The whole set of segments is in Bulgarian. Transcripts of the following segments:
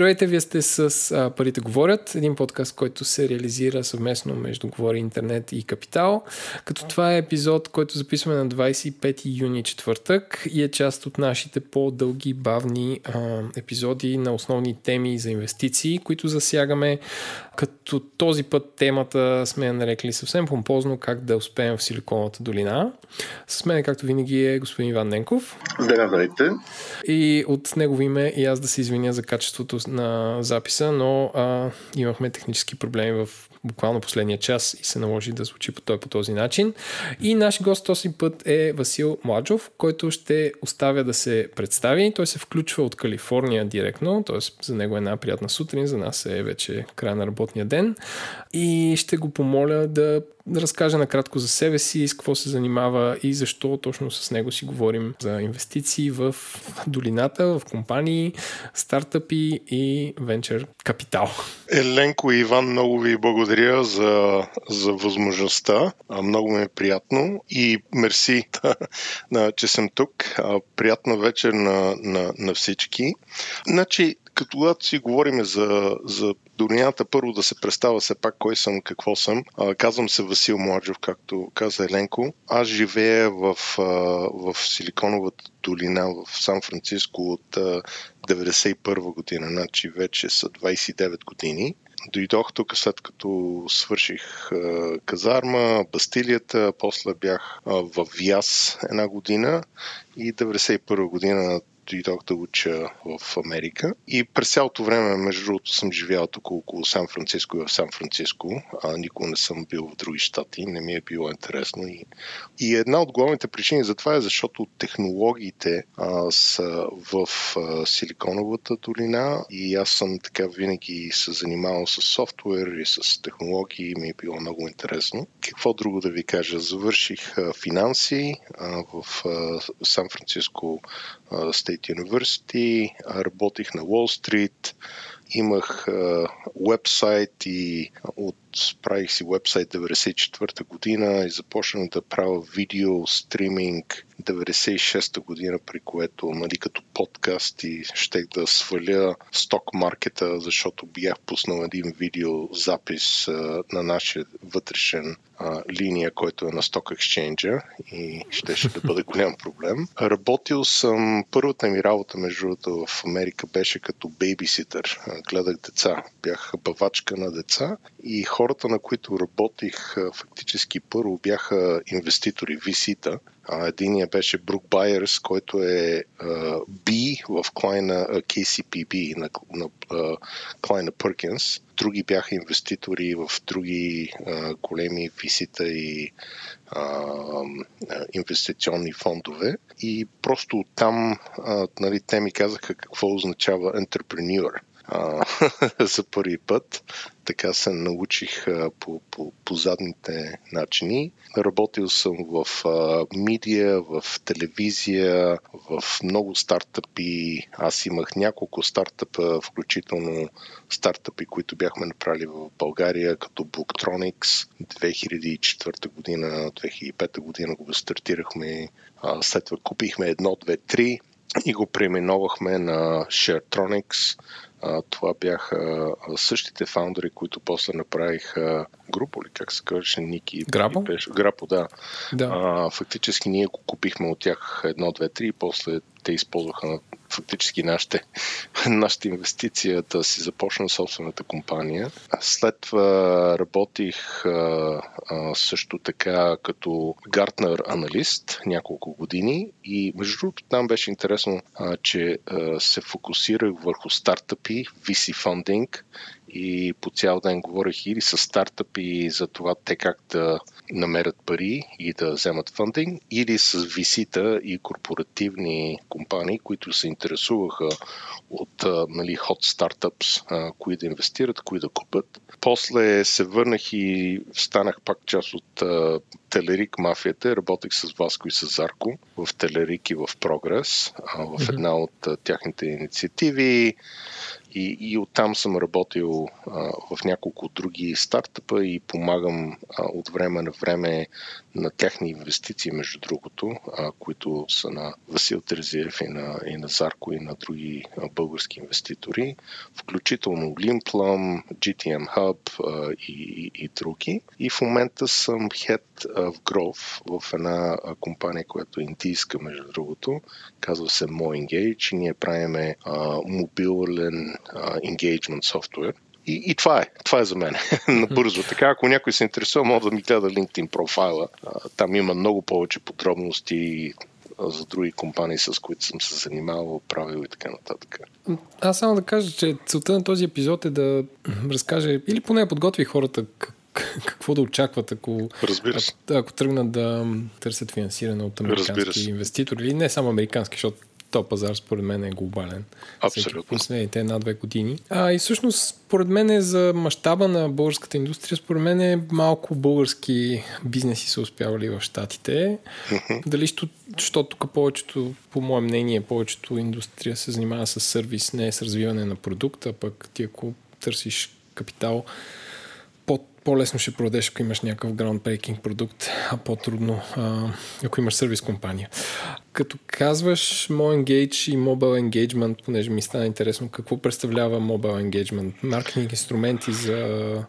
Здравейте, вие сте с а, Парите говорят, един подкаст, който се реализира съвместно между Говори Интернет и Капитал. Като това е епизод, който записваме на 25 юни четвъртък и е част от нашите по-дълги, бавни а, епизоди на основни теми за инвестиции, които засягаме като този път темата сме я нарекли съвсем помпозно как да успеем в Силиконовата долина. С мен, както винаги, е господин Иван Ненков. Здравейте. И от негово име и аз да се извиня за качеството на записа, но а, имахме технически проблеми в буквално последния час и се наложи да звучи по, той, по този начин. И наш гост този път е Васил Младжов, който ще оставя да се представи. Той се включва от Калифорния директно, т.е. за него е една приятна сутрин, за нас е вече края на работния ден. И ще го помоля да разкаже накратко за себе си, с какво се занимава и защо точно с него си говорим за инвестиции в долината, в компании, стартъпи и венчър капитал. Еленко и Иван, много ви благодаря за, за възможността. Много ми е приятно и мерси, че съм тук. Приятна вечер на, на, на всички. Значи, като когато си говорим за, за долината, първо да се представя все пак кой съм, какво съм. А, казвам се Васил Младжев, както каза Еленко. Аз живея в, а, в Силиконовата долина в Сан-Франциско от а, 91 година, значи вече са 29 години. Дойдох тук след като свърших а, казарма, Бастилията, после бях а, в Вяс една година и 91 година дойдох да уча в Америка. И през цялото време, между другото, съм живял тук около Сан Франциско и в Сан Франциско. А, никога не съм бил в други щати, не ми е било интересно. И, и една от главните причини за това е защото технологиите а, са в а, Силиконовата долина и аз съм така винаги се занимавал с софтуер и с технологии и ми е било много интересно. Какво друго да ви кажа? Завърших а, финанси а, в Сан Франциско State University, работих на Уолл Стрит, имах вебсайт и от правих си вебсайт 94-та година и започнах да правя видео стриминг 96-та година, при което нали, като подкаст и щех да сваля сток маркета, защото бях пуснал един видео запис на нашия вътрешен линия, който е на Stock Exchange и щеше да бъде голям проблем. Работил съм, първата ми работа между другото в Америка беше като бейбиситър. Гледах деца, бях бавачка на деца и хората, на които работих фактически първо бяха инвеститори, висита. Единия беше Брук Байерс, който е B в клайна KCPB на, на клайна Пъркинс. Други бяха инвеститори в други големи висита и а, инвестиционни фондове. И просто там а, нали, те ми казаха какво означава entrepreneur за първи път. Така се научих по, по, по задните начини. Работил съм в а, медиа, в телевизия, в много стартъпи. Аз имах няколко стартъпа, включително стартъпи, които бяхме направили в България, като Booktronics. 2004 година, 2005 година го стартирахме. А, след това купихме едно, две, три и го преименовахме на Sharetronics а, това бяха същите фаундъри, които после направиха група ли, как се казваше, Ники? Грапо? Грапо, да. да. А, фактически ние го купихме от тях едно, две, три и после те използваха фактически нашите, нашата инвестиция да си започна собствената компания. След това работих а, а, също така като Гартнер аналист няколко години и между другото там беше интересно, а, че а, се фокусирах върху стартъпи, VC фондинг и по цял ден говорих или с стартъпи за това те как да намерят пари и да вземат фандинг, или с висита и корпоративни компании, които се интересуваха от нали, hot startups, кои да инвестират, кои да купят. После се върнах и станах пак част от Телерик мафията. Работех с Васко и с Зарко в Телерик и в Прогрес, в една от тяхните инициативи И, и оттам съм работил а, в няколко други стартъпа и помагам а, от време на време на тяхни инвестиции, между другото, а, които са на Васил Терзиев и на, и на Зарко и на други а, български инвеститори, включително Limplum, GTM Hub а, и, и, и други. И в момента съм head в Growth в една компания, която е индийска, между другото. Казва се MoEngage и ние правиме а, мобилен а, engagement софтуер. И, и това е. Това е за мен. Набързо. Така, ако някой се интересува, може да ми гледа LinkedIn профайла. Там има много повече подробности за други компании, с които съм се занимавал, правил и така нататък. Аз само да кажа, че целта на този епизод е да разкаже или поне подготви хората какво да очакват, ако, Разбира се. ако, ако тръгнат да търсят финансиране от американски инвеститори или не само американски, защото то пазар според мен е глобален. Абсолютно. Последните една-две години. А и всъщност, според мен е за мащаба на българската индустрия, според мен е малко български бизнеси са успявали в Штатите. Mm-hmm. Дали, защото тук повечето, по мое мнение, повечето индустрия се занимава с сервис, не с развиване на продукта, пък ти ако търсиш капитал, по-лесно ще продадеш, ако имаш някакъв groundbreaking продукт, а по-трудно, ако имаш сервис компания. Като казваш Mo Engage и Mobile Engagement, понеже ми стана интересно, какво представлява Mobile Engagement? Маркетинг инструменти за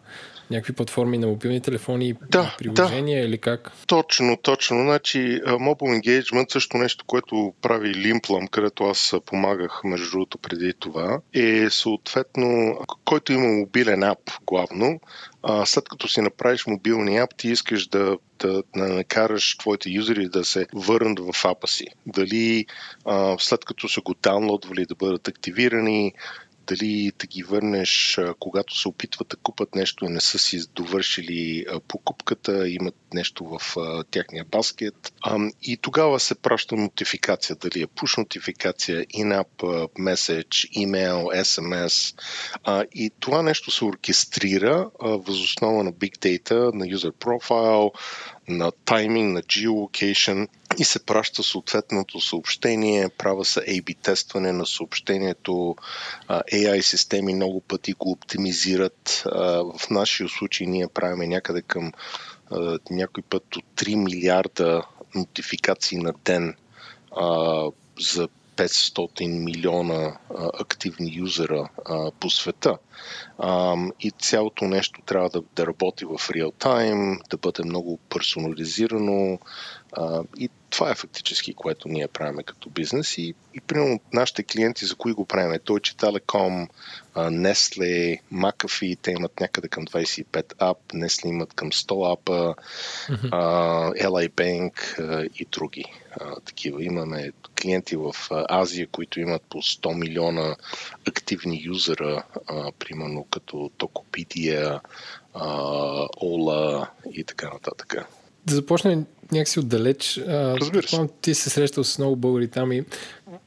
някакви платформи на мобилни телефони, да, приложения да. или как? Точно, точно. Значи Mobile Engagement, също нещо, което прави Limplum, където аз помагах между другото преди това, е съответно, който има мобилен ап главно, а, след като си направиш мобилния ап, ти искаш да, да, да накараш твоите юзери да се върнат в апа си. Дали а, след като са го даунлодвали да бъдат активирани, дали да ги върнеш, когато се опитват да купат нещо и не са си довършили покупката, имат нещо в тяхния баскет. И тогава се праща нотификация, дали е push нотификация, in-app message, имейл, SMS. И това нещо се оркестрира възоснова на Big Data, на User Profile, на тайминг, на geolocation и се праща съответното съобщение, права се A-B тестване на съобщението, AI системи много пъти го оптимизират. В нашия случай ние правиме някъде към някой път от 3 милиарда нотификации на ден за 500 милиона а, активни юзера а, по света. А, и цялото нещо трябва да, да работи в реал тайм, да бъде много персонализирано. А, и това е фактически, което ние правиме като бизнес. И, и примерно нашите клиенти, за кои го правиме, Deutsche Telekom, Nestle, McAfee, те имат някъде към 25 ап, Nestle имат към 100 апа, mm-hmm. LA Bank и други такива. Имаме клиенти в Азия, които имат по 100 милиона активни юзера, примерно като Tokopedia, Ola и така нататък. Да започнем някакси отдалеч. Разбира се. Ти се срещал с много българи там и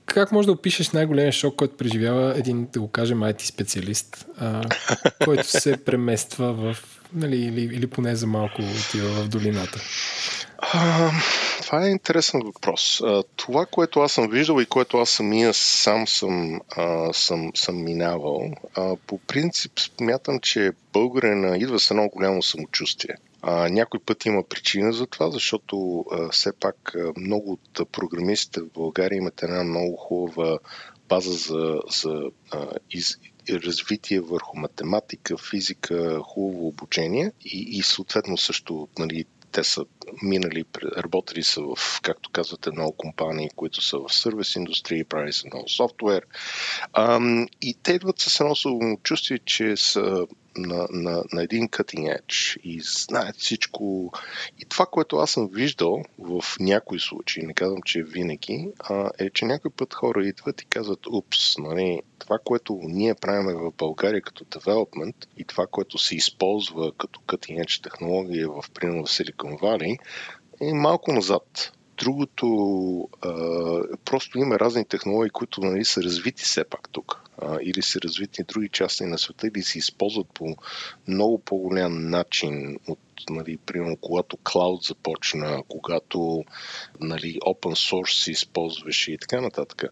как може да опишеш най-големия шок, който преживява един, да го кажем, IT специалист, а, който се премества в, нали, или, или поне за малко отива в долината? А, това е интересен въпрос. А, това, което аз съм виждал и което аз самия сам съм, а, съм, съм минавал, а, по принцип смятам, че българина идва с едно голямо самочувствие. А, някой път има причина за това, защото а, все пак много от програмистите в България имат една много хубава база за, за а, из, развитие върху математика, физика, хубаво обучение и, и съответно също нали, те са минали, работили са в, както казвате, много компании, които са в сервис индустрии, прави са много софтуер. Ам, и те идват с едно самочувствие, че са на, на, на един cutting edge и знаят всичко. И това, което аз съм виждал в някои случаи, не казвам, че винаги, а, е, че някой път хора идват и казват, упс, нали, това, което ние правиме в България като development и това, което се използва като cutting edge технология в примерно в Silicon Valley, е малко назад. Другото, а, просто има разни технологии, които нали, са развити все пак тук. Или са развити други части на света, или се използват по много по-голям начин от, нали, примерно, когато клауд започна, когато нали, open source се използваше и така нататък.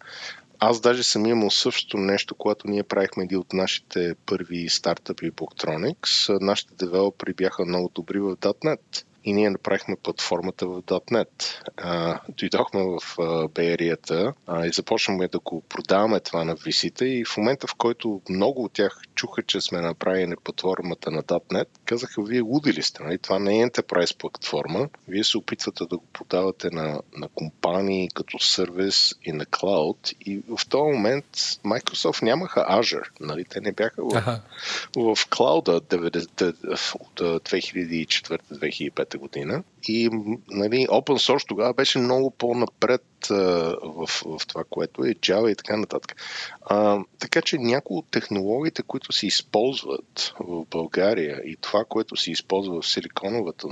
аз даже съм имал същото нещо, когато ние правихме един от нашите първи стартъпи Booktronics. Нашите девелопери бяха много добри в .NET и ние направихме платформата в .NET. А, дойдохме в Беерията и започнахме да го продаваме това на висите и в момента, в който много от тях чуха, че сме направили платформата на .NET, казаха, вие луди ли сте, нали? това не е Enterprise платформа, вие се опитвате да го продавате на, на компании като сервис и на клауд и в този момент Microsoft нямаха Azure, нали? те не бяха в, ага. в клауда 2004-2005 2012 година. И нали, Open Source тогава беше много по-напред а, в, в това, което е Java и така нататък. А, така че някои от технологиите, които се използват в България и това, което се използва в Силиконовата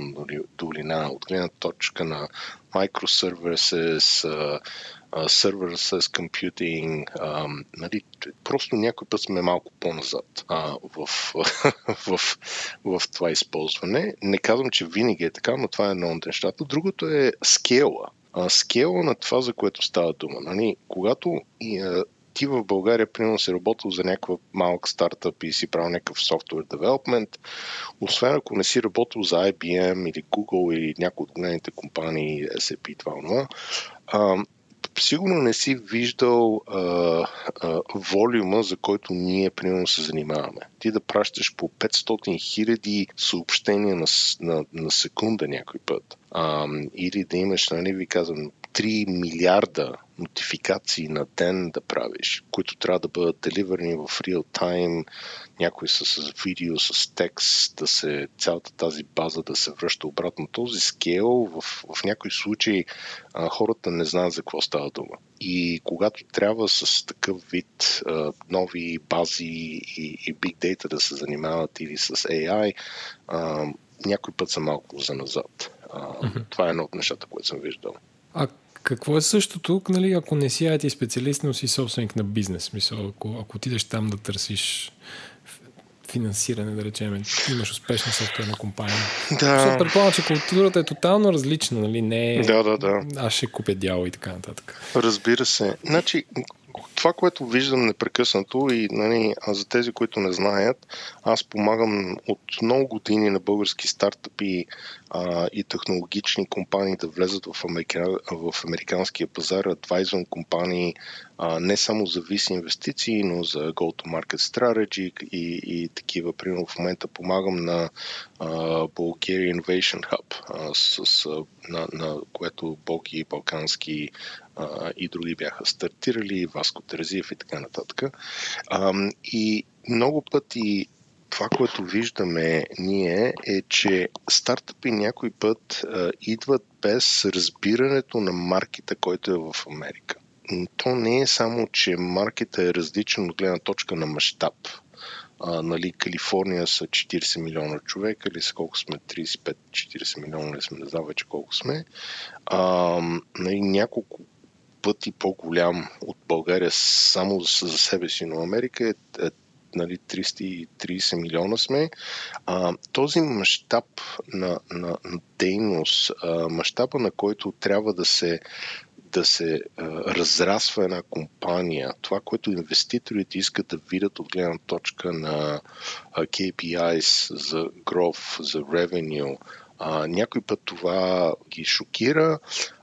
долина, от гледна точка на microservices, сервер с а, нали, просто някой път сме малко по-назад а, в, в, в, в това използване. Не казвам, че винаги е така, но това е едно от нещата. Другото е скела. Скела на това, за което става дума. Нали, когато и, а, ти в България, примерно, си работил за някаква малък стартъп и си правил някакъв софтуер девелопмент, освен ако не си работил за IBM или Google или някои от големите компании, SAP, това, това сигурно не си виждал а, а, волюма, за който ние, примерно, се занимаваме. Ти да пращаш по 500 хиляди съобщения на, на, на секунда някой път. А, или да имаш, нали ви казвам, 3 милиарда нотификации на ден да правиш, които трябва да бъдат деливерни в реал тайм, някои са с видео, с текст, да се, цялата тази база да се връща обратно. Този скейл в, в някои случаи а, хората не знаят за какво става дума. И когато трябва с такъв вид а, нови бази и, и big data да се занимават или с AI, а, някой път са малко за назад. А, mm-hmm. Това е едно от нещата, което съм виждал. А какво е същото, нали, ако не си IT специалист, но си собственик на бизнес? Мисъл, ако, ако отидеш там да търсиш финансиране, да речем, имаш успешна софтуерна компания. Да. Защото предполагам, че културата е тотално различна, нали? Не е, да, да, да. Аз ще купя дяло и така нататък. Разбира се. Значи, това, което виждам непрекъснато и нали, за тези, които не знаят, аз помагам от много години на български стартъпи а, и технологични компании да влезат в, америка, в американския пазар, адвайзвам компании а, не само за VC инвестиции, но за go-to-market strategy и, и такива. Примерно в момента помагам на а, Bulgaria Innovation Hub, а, с, а, на, на което Боги и Балкански а, и други бяха стартирали, Васко Терезиев и така нататък. А, и много пъти това, което виждаме ние е, че стартъпи някой път а, идват без разбирането на маркета, който е в Америка. То не е само, че маркета е различен от гледна точка на мащаб. нали, Калифорния са 40 милиона човека или с колко сме, 35-40 милиона ли сме, не знам вече колко сме. А, нали, няколко пъти по-голям от България само за себе си, но Америка е, е нали, 330 милиона сме. А, този мащаб на, на, на дейност, мащаба на който трябва да се да се а, разрасва една компания, това, което инвеститорите искат да видят от гледна точка на а, KPIs за growth, за revenue, а, някой път това ги шокира.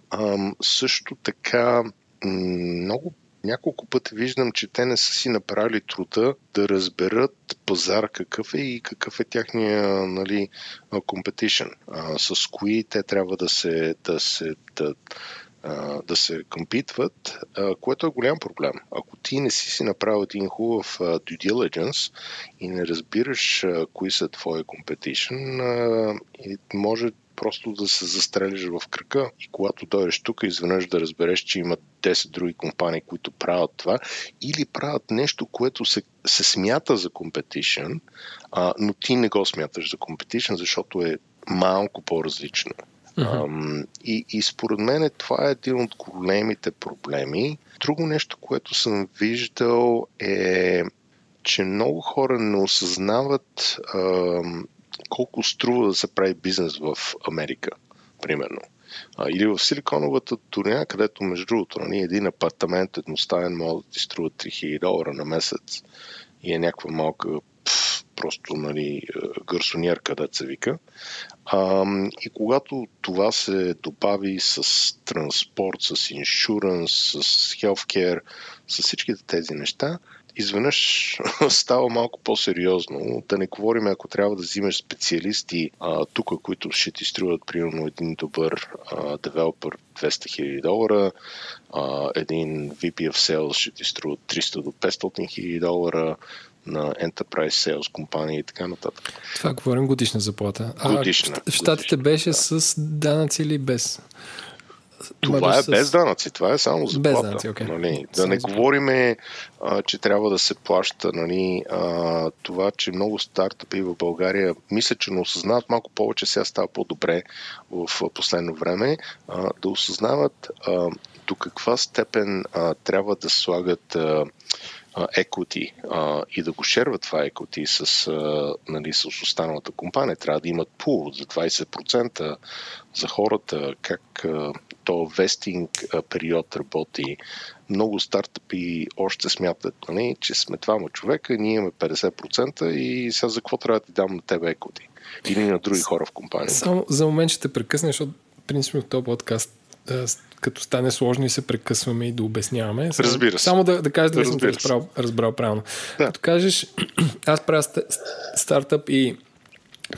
А, също така много няколко пъти виждам, че те не са си направили труда да разберат пазар какъв е и какъв е тяхния нали, competition. А, с кои те трябва да се, да се, да, да се компитват, което е голям проблем. Ако ти не си си направил един хубав due diligence и не разбираш кои са твои competition, може просто да се застрелиш в кръка и когато дойдеш тук, изведнъж да разбереш, че има 10 други компании, които правят това или правят нещо, което се, се смята за competition, а, но ти не го смяташ за competition, защото е малко по-различно. Uh-huh. и, и според мен това е един от големите проблеми. Друго нещо, което съм виждал е, че много хора не осъзнават ам, колко струва да се прави бизнес в Америка. примерно. Или в Силиконовата долина, където между другото нали, един апартамент едностаен може да ти струва 3000 долара на месец и е някаква малка просто нали, гърсонерка, да се вика. А, и когато това се добави с транспорт, с иншуранс, с healthcare, с всичките тези неща, изведнъж става малко по-сериозно. Да не говорим, ако трябва да взимаш специалисти тук, които ще ти струват примерно един добър а, девелопер 200 000 долара, а, един VP of Sales ще ти струва 300 до 500 000 долара, на Enterprise Sales компании и така нататък. Това говорим годишна заплата. Годишна. А в Штатите беше да. с данъци или без? Това е с... без данъци, това е само заплата. Без данъци, okay. нали? Да не говориме, а, че трябва да се плаща нали, а, това, че много стартъпи в България мисля, че не осъзнават малко повече, сега става по-добре в последно време, а, да осъзнават а, до каква степен а, трябва да слагат а, equity а, и да го шерват това equity с, а, нали, с останалата компания. Трябва да имат пул за 20% за хората, как а, то вестинг период работи. Много стартъпи още смятат, нали, че сме двама човека, ние имаме 50% и сега за какво трябва да ти дам на тебе equity? Или на други хора в компанията. Само за момент ще те прекъснеш, защото принципно този подкаст като стане сложно и се прекъсваме и да обясняваме. Разбира се. Само да, да кажеш дали съм разбрал, разбрал правилно. Да. Като кажеш, аз правя стартъп и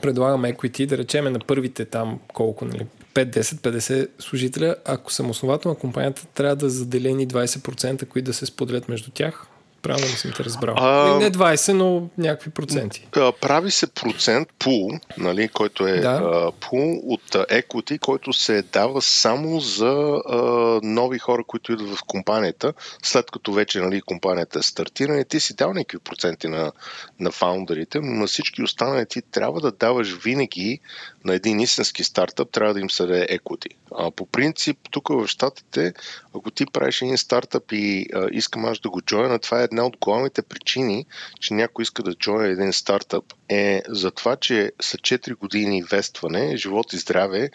предлагам equity, да речеме на първите там колко, нали, 5, 10, 50 служителя, ако съм основател на компанията, трябва да заделени 20%, които да се споделят между тях. Правилно ли съм те разбрал? А, не 20, но някакви проценти. Прави се процент пул, нали, който е да. пул от equity, който се дава само за а, нови хора, които идват в компанията, след като вече нали, компанията е стартирана. Ти си дал някакви проценти на, на фаундерите, но на всички останали ти трябва да даваш винаги на един истински стартъп, трябва да им се даде equity. А, по принцип, тук в Штатите, ако ти правиш един стартъп и а, искам аз да го джойна, това е една от главните причини, че някой иска да джойна един стартъп, е за това, че са 4 години инвестване, живот и здраве,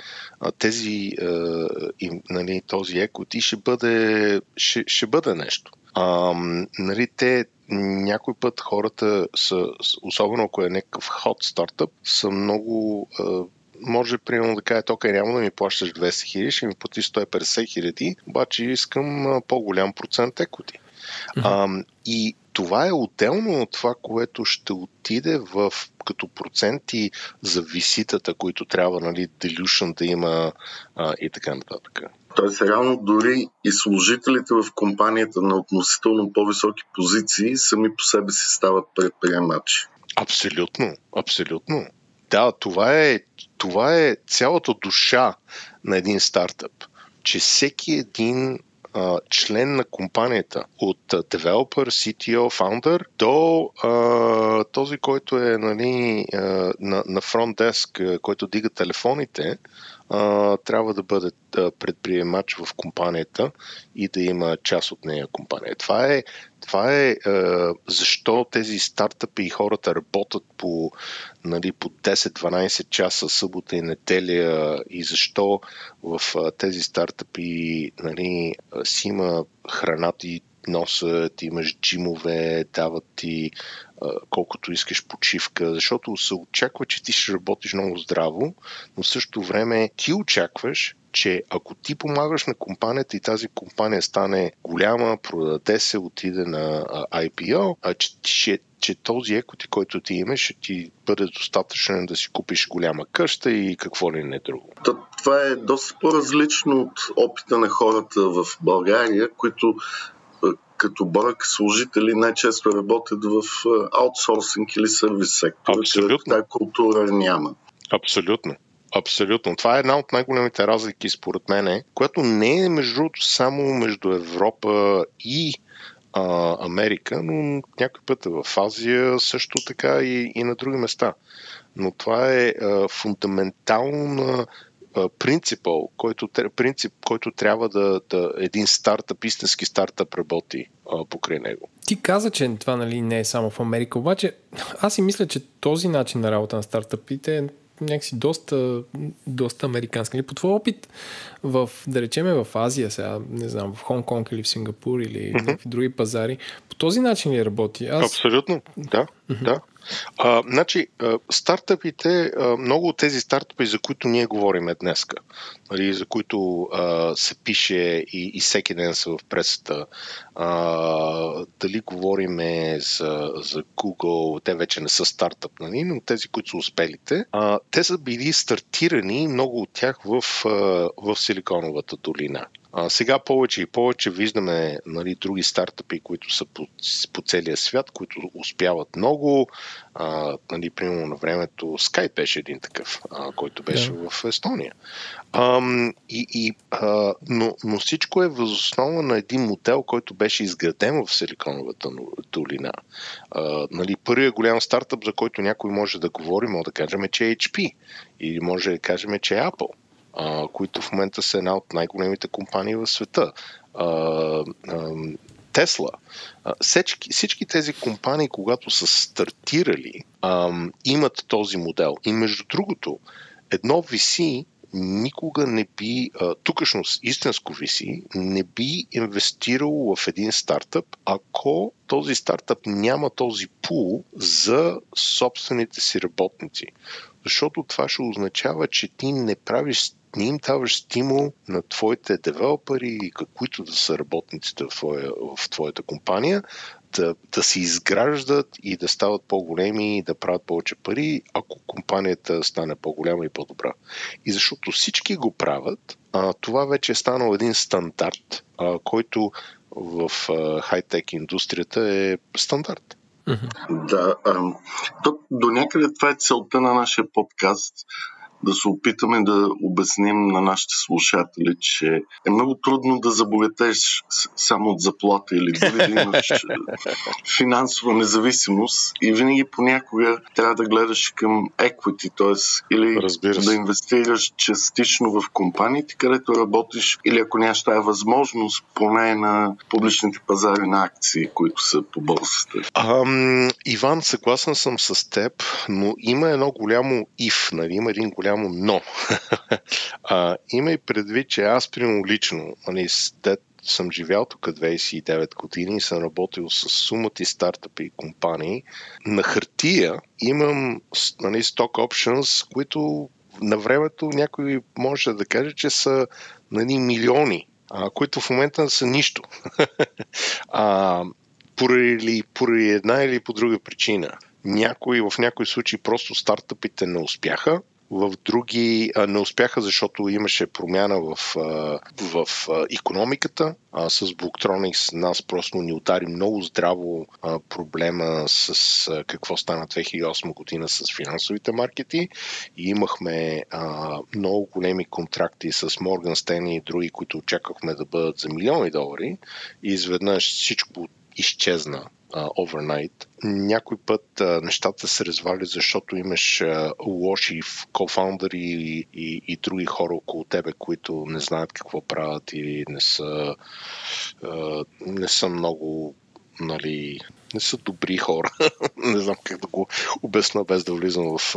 тези, е, нали, този equity ще бъде, ще, ще бъде нещо. А, нали, те някой път хората са, особено ако е някакъв ход стартъп, са много може примерно да кажат, окей, няма да ми плащаш 200 хиляди, ще ми плати 150 хиляди, обаче искам по-голям процент equity. Mm-hmm. А, и това е отделно от това, което ще отиде в като проценти за виситата, които трябва, нали, delusion да има а, и така нататък. Тоест, реално дори и служителите в компанията на относително по-високи позиции сами по себе си стават предприемачи. Абсолютно, абсолютно. Да, това е, това е цялата душа на един стартъп, че всеки един а, член на компанията, от девелопер, CTO, founder, до а, този, който е нали, а, на, на фронт деск, който дига телефоните, трябва да бъде предприемач в компанията и да има част от нея компания. Това е, това е защо тези стартъпи и хората работят по, нали, по 10-12 часа събота и неделя и защо в тези стартъпи нали, си има храната и носят, имаш джимове, дават ти колкото искаш почивка, защото се очаква, че ти ще работиш много здраво, но в същото време ти очакваш, че ако ти помагаш на компанията и тази компания стане голяма, продаде се, отиде на IPO, а че, че, че този екоти, който ти имаш, ще ти бъде достатъчен да си купиш голяма къща и какво ли не друго. Това е доста по-различно от опита на хората в България, които като бройка служители най-често работят в аутсорсинг или сервис сектор, където тази култура няма. Абсолютно. Абсолютно. Това е една от най-големите разлики, според мен, която не е между другото само между Европа и а, Америка, но някой път е в Азия, също така и, и на други места. Но това е а, фундаментална принципъл, който, принцип, който трябва да, да един стартъп, истински стартъп работи а, покрай него. Ти каза, че това нали, не е само в Америка, обаче аз си мисля, че този начин на работа на стартъпите е някакси доста, доста американска. По твой опит в, да речеме в Азия сега, не знам, в Хонг-Конг или в Сингапур или mm-hmm. в други пазари, по този начин ли работи? Аз... Абсолютно, да, mm-hmm. да. А, значи, стартъпите, много от тези стартъпи, за които ние говорим днес, нали, за които а, се пише и, и всеки ден са в пресата, а, дали говорим за, за Google, те вече не са стартъп, нали, но тези, които са успелите, а, те са били стартирани, много от тях в, в Силиконовата долина. А, сега повече и повече виждаме нали, други стартъпи, които са по, по целия свят, които успяват много. А, нали, примерно на времето Skype беше един такъв, а, който беше да. в Естония. А, и, и, а, но, но всичко е възоснова на един модел, който беше изграден в Силиконовата долина. А, нали, първият голям стартъп, за който някой може да говори, може да кажем, че е HP. Или може да кажем, че е Apple които в момента са една от най-големите компании в света. Тесла. Всички, всички тези компании, когато са стартирали, имат този модел. И между другото, едно VC никога не би, тукашно истинско VC, не би инвестирало в един стартъп, ако този стартъп няма този пул за собствените си работници. Защото това ще означава, че ти не правиш не им даваш стимул на твоите девелопери, които да са работниците в, твоя, в твоята компания, да, да се изграждат и да стават по-големи и да правят повече пари, ако компанията стане по-голяма и по-добра. И защото всички го правят, а, това вече е станал един стандарт, а, който в хай-тек индустрията е стандарт. Да, а, то, до някъде това е целта на нашия подкаст да се опитаме да обясним на нашите слушатели, че е много трудно да забогатееш само от заплата или дори да имаш финансова независимост и винаги понякога трябва да гледаш към equity, т.е. или да инвестираш частично в компаниите, където работиш, или ако нямаш тази възможност, поне на публичните пазари на акции, които са по борсата. Иван, съгласен съм с теб, но има едно голямо if, нали? има един голям голямо но. а, има и предвид, че аз примерно лично, нали, съм живял тук 29 години и съм работил с сумати стартъпи и компании. На хартия имам нали, stock options, които на времето някой може да каже, че са нали, милиони, а, които в момента са нищо. а, поради, поради една или по друга причина. Някои, в някои случаи просто стартъпите не успяха, в други не успяха, защото имаше промяна в, в економиката. С Booktronics нас просто ни удари много здраво проблема с какво стана 2008 година с финансовите маркети и имахме много големи контракти с Morgan Stanley и други, които очаквахме да бъдат за милиони долари и изведнъж всичко изчезна overnight. Някой път а, нещата се развали, защото имаш а, лоши кофаундъри и, и, и други хора около тебе, които не знаят какво правят и не са, а, не са много нали, не са добри хора. не знам как да го обясна без да влизам в,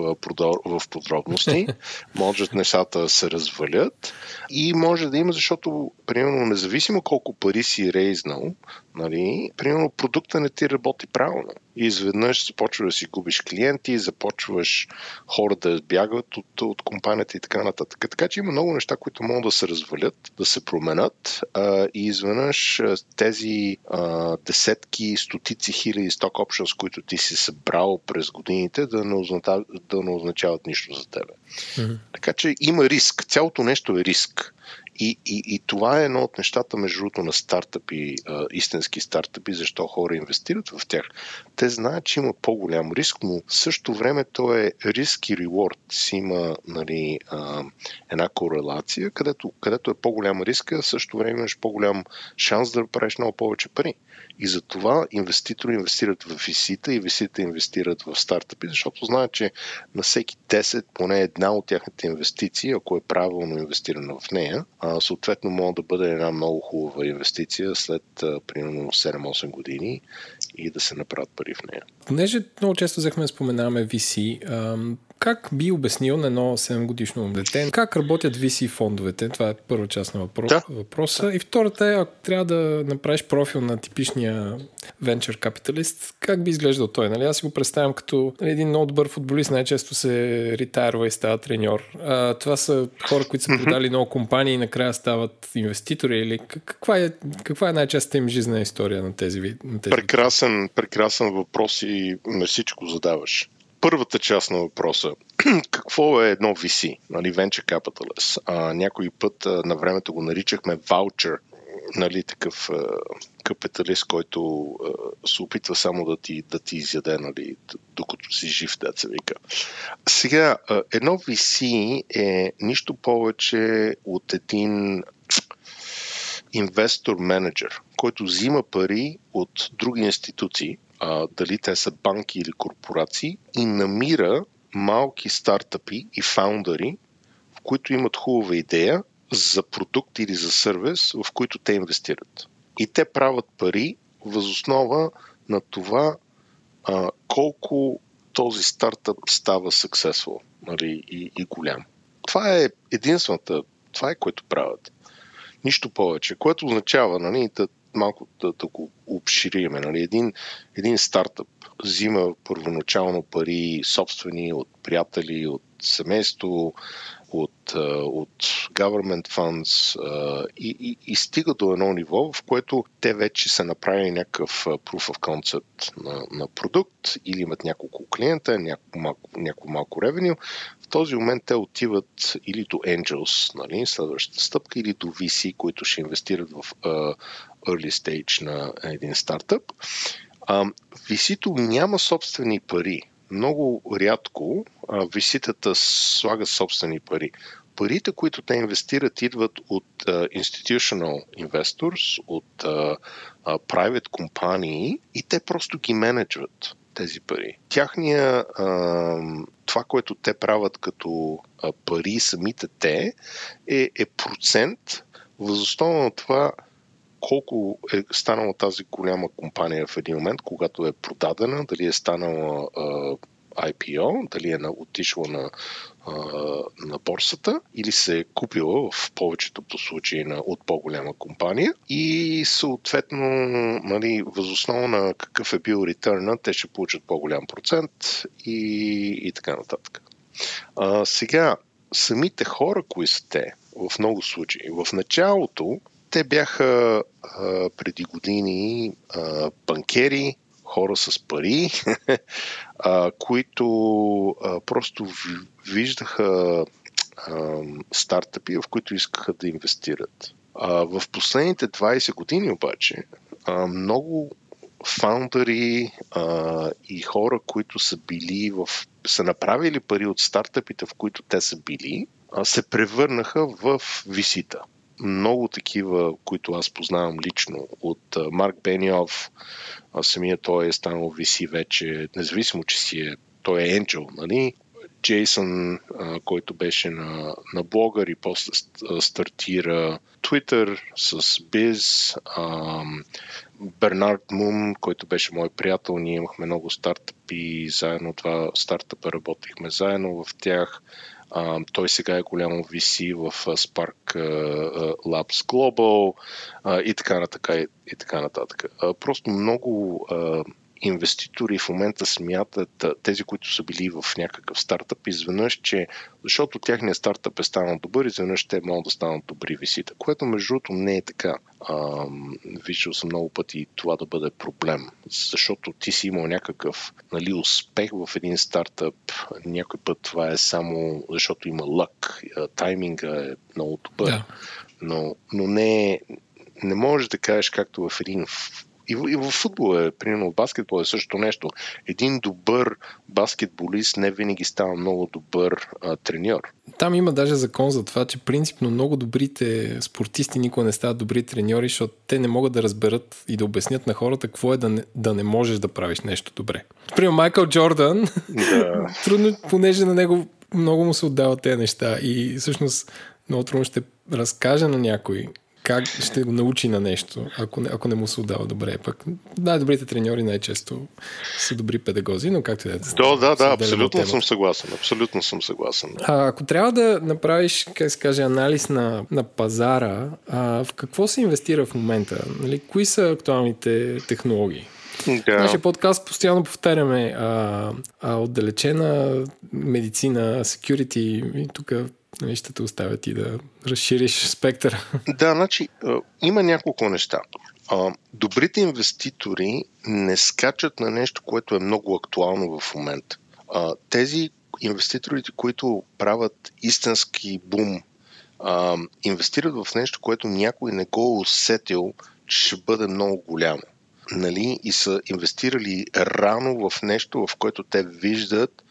в подробности. Може нещата да се развалят и може да има, защото, примерно, независимо колко пари си рейзнал, нали, примерно продукта не ти работи правилно. И изведнъж започваш да си губиш клиенти, започваш хора да бягат от, от компанията и така нататък. Така че има много неща, които могат да се развалят, да се променят а, и изведнъж тези а, десетки, стотици хиляди сток options, които ти си събрал през годините, да не, означават, да не означават нищо за тебе. Mm-hmm. Така че има риск. Цялото нещо е риск. И, и, и това е едно от нещата, между другото, на стартъпи, а, истински стартъпи, защо хора инвестират в тях. Те знаят, че има по-голям риск, но в същото време то е риск и реворд. Си има нали, а, една корелация, където, където е по-голям риск, а в същото време имаш по-голям шанс да правиш много повече пари. И затова инвеститори инвестират в VC-та и VC-та инвестират в стартъпи, защото знаят, че на всеки 10 поне една от тяхните инвестиции, ако е правилно инвестирана в нея, а, съответно може да бъде една много хубава инвестиция след а, примерно 7-8 години и да се направят пари в нея. Понеже много често взехме да споменаваме VC, как би обяснил на едно 7 годишно дете как работят VC фондовете? Това е първа част на въпрос, да. въпроса. И втората е, ако трябва да направиш профил на типичния venture капиталист, как би изглеждал той? Нали? Аз си го представям като нали, един много добър футболист, най-често се ретайрва и става треньор. А, това са хора, които са продали много компании и накрая стават инвеститори или каква е, каква е най-честата им жизнена история на тези, на тези прекрасен, прекрасен въпрос и на всичко задаваш първата част на въпроса. Какво е едно VC, нали, Venture Capitalist? А, някой път а, на времето го наричахме ваучер, нали, такъв а, капиталист, който а, се опитва само да ти, да ти изяде, нали, докато си жив, се вика. Сега, а, едно VC е нищо повече от един инвестор менеджер, който взима пари от други институции, а, дали те са банки или корпорации, и намира малки стартъпи и фаундъри, в които имат хубава идея за продукт или за сервис, в които те инвестират. И те правят пари възоснова на това а, колко този стартъп става successful нали, и, и голям. Това е единствената, това е което правят. Нищо повече, което означава нали, да, малко да, да го обшириме. Нали? Един, един стартъп взима първоначално пари собствени от приятели, от семейство, от, от government funds и, и, и стига до едно ниво, в което те вече са направили някакъв proof of concept на, на продукт или имат няколко клиента, няколко малко, ревеню. В този момент те отиват или до Angels, нали, следващата стъпка, или до VC, които ще инвестират в early stage на един стартъп. Висито няма собствени пари. Много рядко виситата слага собствени пари. Парите, които те инвестират, идват от institutional investors, от private компании и те просто ги менеджват тези пари. Тяхния, това, което те правят като пари, самите те, е, е процент възоснова на това колко е станала тази голяма компания в един момент, когато е продадена, дали е станала а, IPO, дали е отишла на, а, на борсата или се е купила в повечето случаи на, от по-голяма компания и съответно нали, възоснова на какъв е бил ретърна, те ще получат по-голям процент и, и така нататък. А, сега, самите хора, кои са те, в много случаи. В началото те бяха а, преди години а, банкери, хора с пари, а, които а, просто виждаха а, стартъпи, в които искаха да инвестират. А, в последните 20 години обаче а, много фаундъри а, и хора, които са били в са направили пари от стартъпите, в които те са били, а, се превърнаха в висита много такива, които аз познавам лично, от Марк Бениов, самия той е станал виси вече, независимо, че си е, той е Angel, нали? Джейсън, който беше на, на блогър и после стартира Twitter с Biz, Бернард Мун, който беше мой приятел, ние имахме много стартъпи, заедно това стартъпа работихме заедно в тях. А, той сега е голямо VC в Spark Labs Global а, и така нататък. И така нататък. А, просто много а, инвеститори в момента смятат тези, които са били в някакъв стартъп, изведнъж, че защото тяхният стартъп е станал добър, изведнъж те могат да станат добри висита, което между другото не е така. А, виждал съм много пъти това да бъде проблем, защото ти си имал някакъв нали, успех в един стартъп, някой път това е само защото има лък, тайминга е много добър, да. но, но не, не можеш да кажеш както в един и, и в футбола е, примерно в баскетбол е също нещо. Един добър баскетболист не винаги става много добър а, треньор. Там има даже закон за това, че принципно много добрите спортисти никога не стават добри треньори, защото те не могат да разберат и да обяснят на хората какво е да не, да не можеш да правиш нещо добре. Примерно Майкъл Джордан, да. трудно, понеже на него много му се отдават тези неща и всъщност много трудно ще разкаже на някой как ще го научи на нещо, ако не, ако не му се отдава добре. Пък най-добрите треньори най-често са добри педагози, но както е да Да, да, да, абсолютно съм съгласен. Абсолютно съм съгласен. А, ако трябва да направиш, как се каже, анализ на, на пазара, а, в какво се инвестира в момента? Нали, кои са актуалните технологии? Да. Нашия подкаст постоянно повтаряме а, а, отдалечена медицина, security и тук нали, ще те оставят и да разшириш спектъра. Да, значи има няколко неща. Добрите инвеститори не скачат на нещо, което е много актуално в момента. Тези инвеститорите, които правят истински бум, инвестират в нещо, което някой не го е усетил, че ще бъде много голямо нали, и са инвестирали рано в нещо, в което те виждат,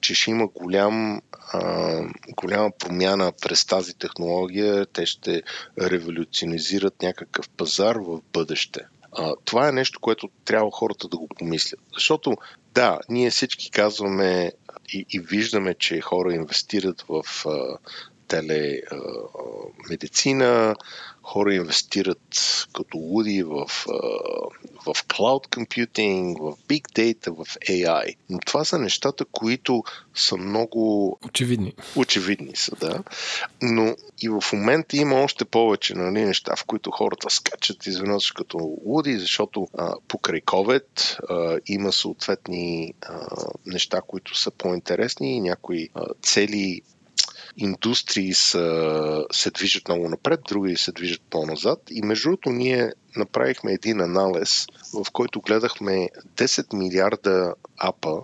че ще има голям, голяма промяна през тази технология, те ще революционизират някакъв пазар в бъдеще. Това е нещо, което трябва хората да го помислят. Защото, да, ние всички казваме и, и виждаме, че хора инвестират в телемедицина, хора инвестират като луди в, в cloud computing, в big data, в AI. Но това са нещата, които са много... Очевидни. Очевидни са, да. Но и в момента има още повече нали, неща, в които хората скачат изведнъж като луди, защото а, покрай COVID а, има съответни а, неща, които са по-интересни и някои а, цели индустрии са, се движат много напред, други се движат по-назад. И между другото ние направихме един анализ, в който гледахме 10 милиарда апа,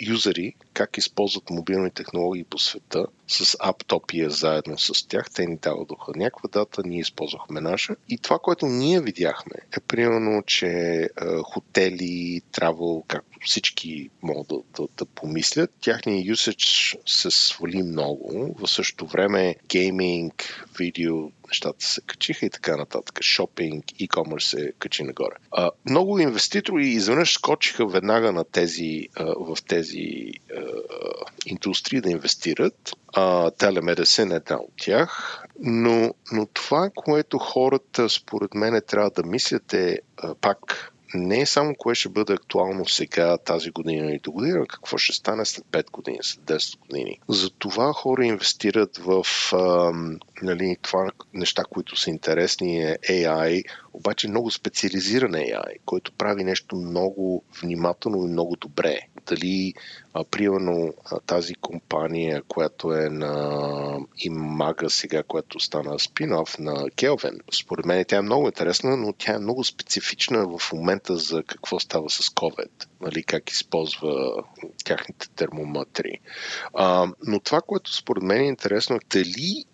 юзери как използват мобилни технологии по света с Аптопия заедно с тях. Те ни дадоха някаква дата, ние използвахме наша. И това, което ние видяхме е примерно, че е, хотели, травел, както всички могат да, да, да помислят, тяхният юсеч се свали много. В същото време гейминг, видео, нещата се качиха и така нататък. Шопинг, e-commerce се качи нагоре. А, много инвеститори изведнъж скочиха веднага на тези, а, в тези а, индустрии да инвестират. Телемедесен е една от тях. Но, но това, което хората според мен трябва да мислят е а, пак не е само кое ще бъде актуално сега, тази година или до година, какво ще стане след 5 години, след 10 години. Затова хора инвестират в а, нали, това неща, които са интересни е AI, обаче много специализиран AI, който прави нещо много внимателно и много добре. Дали, а, примерно, тази компания, която е на Имага сега, която стана спин-оф на Келвен, според мен тя е много интересна, но тя е много специфична в момента за какво става с COVID, нали, как използва тяхните термометри. А, но това, което според мен е интересно, е дали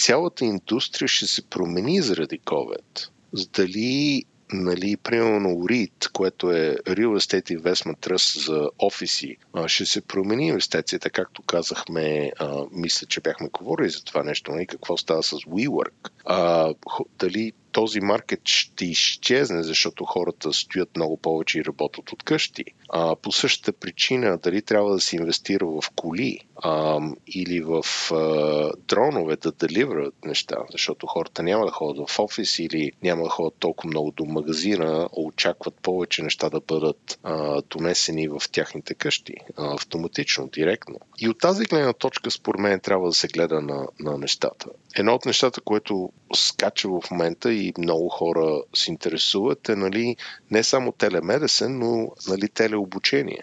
цялата индустрия ще се промени заради COVID. Дали нали, примерно REIT, което е Real Estate Investment Trust за офиси, ще се промени инвестицията, както казахме, мисля, че бяхме говорили за това нещо, нали, какво става с WeWork. А, дали този маркет ще изчезне, защото хората стоят много повече и работят от къщи. А, по същата причина, дали трябва да се инвестира в коли а, или в а, дронове да деливрат неща, защото хората няма да ходят в офис или няма да ходят толкова много до магазина, очакват повече неща да бъдат а, донесени в тяхните къщи, а, автоматично, директно. И от тази гледна точка, според мен, трябва да се гледа на, на нещата. Едно от нещата, което скача в момента и много хора се интересуват е нали, не само телемедесен, но нали, телеобучение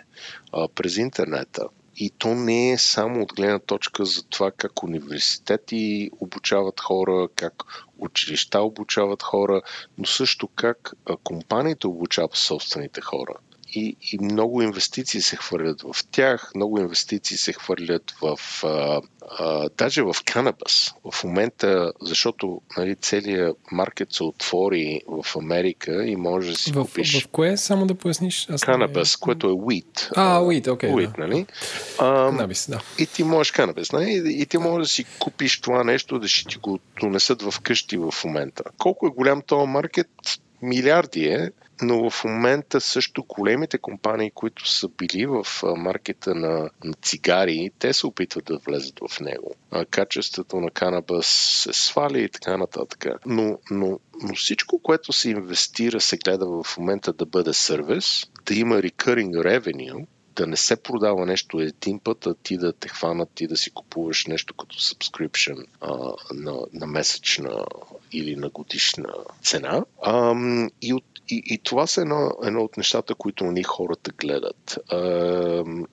а, през интернета. И то не е само от гледна точка за това как университети обучават хора, как училища обучават хора, но също как компаниите обучават собствените хора и, и много инвестиции се хвърлят в тях, много инвестиции се хвърлят в а, а, даже в канабас. В момента, защото нали, целият маркет се отвори в Америка и може да си в, купиш... В кое? Само да поясниш? Аз канабас, не... което е wheat. А, wheat, окей. Okay, да. нали? А, канабис, да. И ти можеш канабис, нали? И ти можеш да си купиш това нещо, да ще ти го донесат в къщи в момента. Колко е голям този маркет? милиарди е, но в момента също големите компании, които са били в маркета на, на цигари, те се опитват да влезат в него. А, качеството на канабас се свали и така нататък. Но, но, но всичко, което се инвестира, се гледа в момента да бъде сервис, да има recurring revenue, да не се продава нещо един път, а ти да те хванат, ти да си купуваш нещо като subscription а, на, на месечна или на годишна цена. А, и, от, и, и това са едно, едно от нещата, които ни хората гледат. А,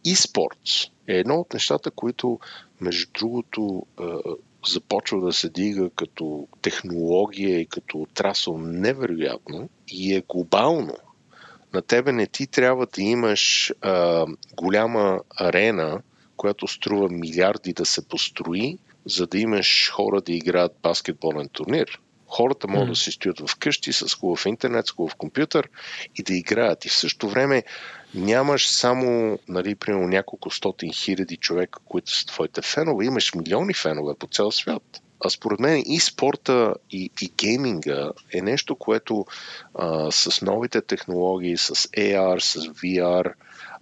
e-sports е едно от нещата, които, между другото, а, започва да се дига като технология и като отрасъл невероятно и е глобално на тебе не ти трябва да имаш а, голяма арена, която струва милиарди да се построи, за да имаш хора да играят баскетболен турнир. Хората могат mm. да си стоят в къщи с хубав интернет, с хубав компютър и да играят. И в същото време нямаш само, нали, примерно няколко стотин хиляди човека, които са твоите фенове, имаш милиони фенове по цял свят. А според мен и спорта, и, и гейминга е нещо, което а, с новите технологии, с AR, с VR,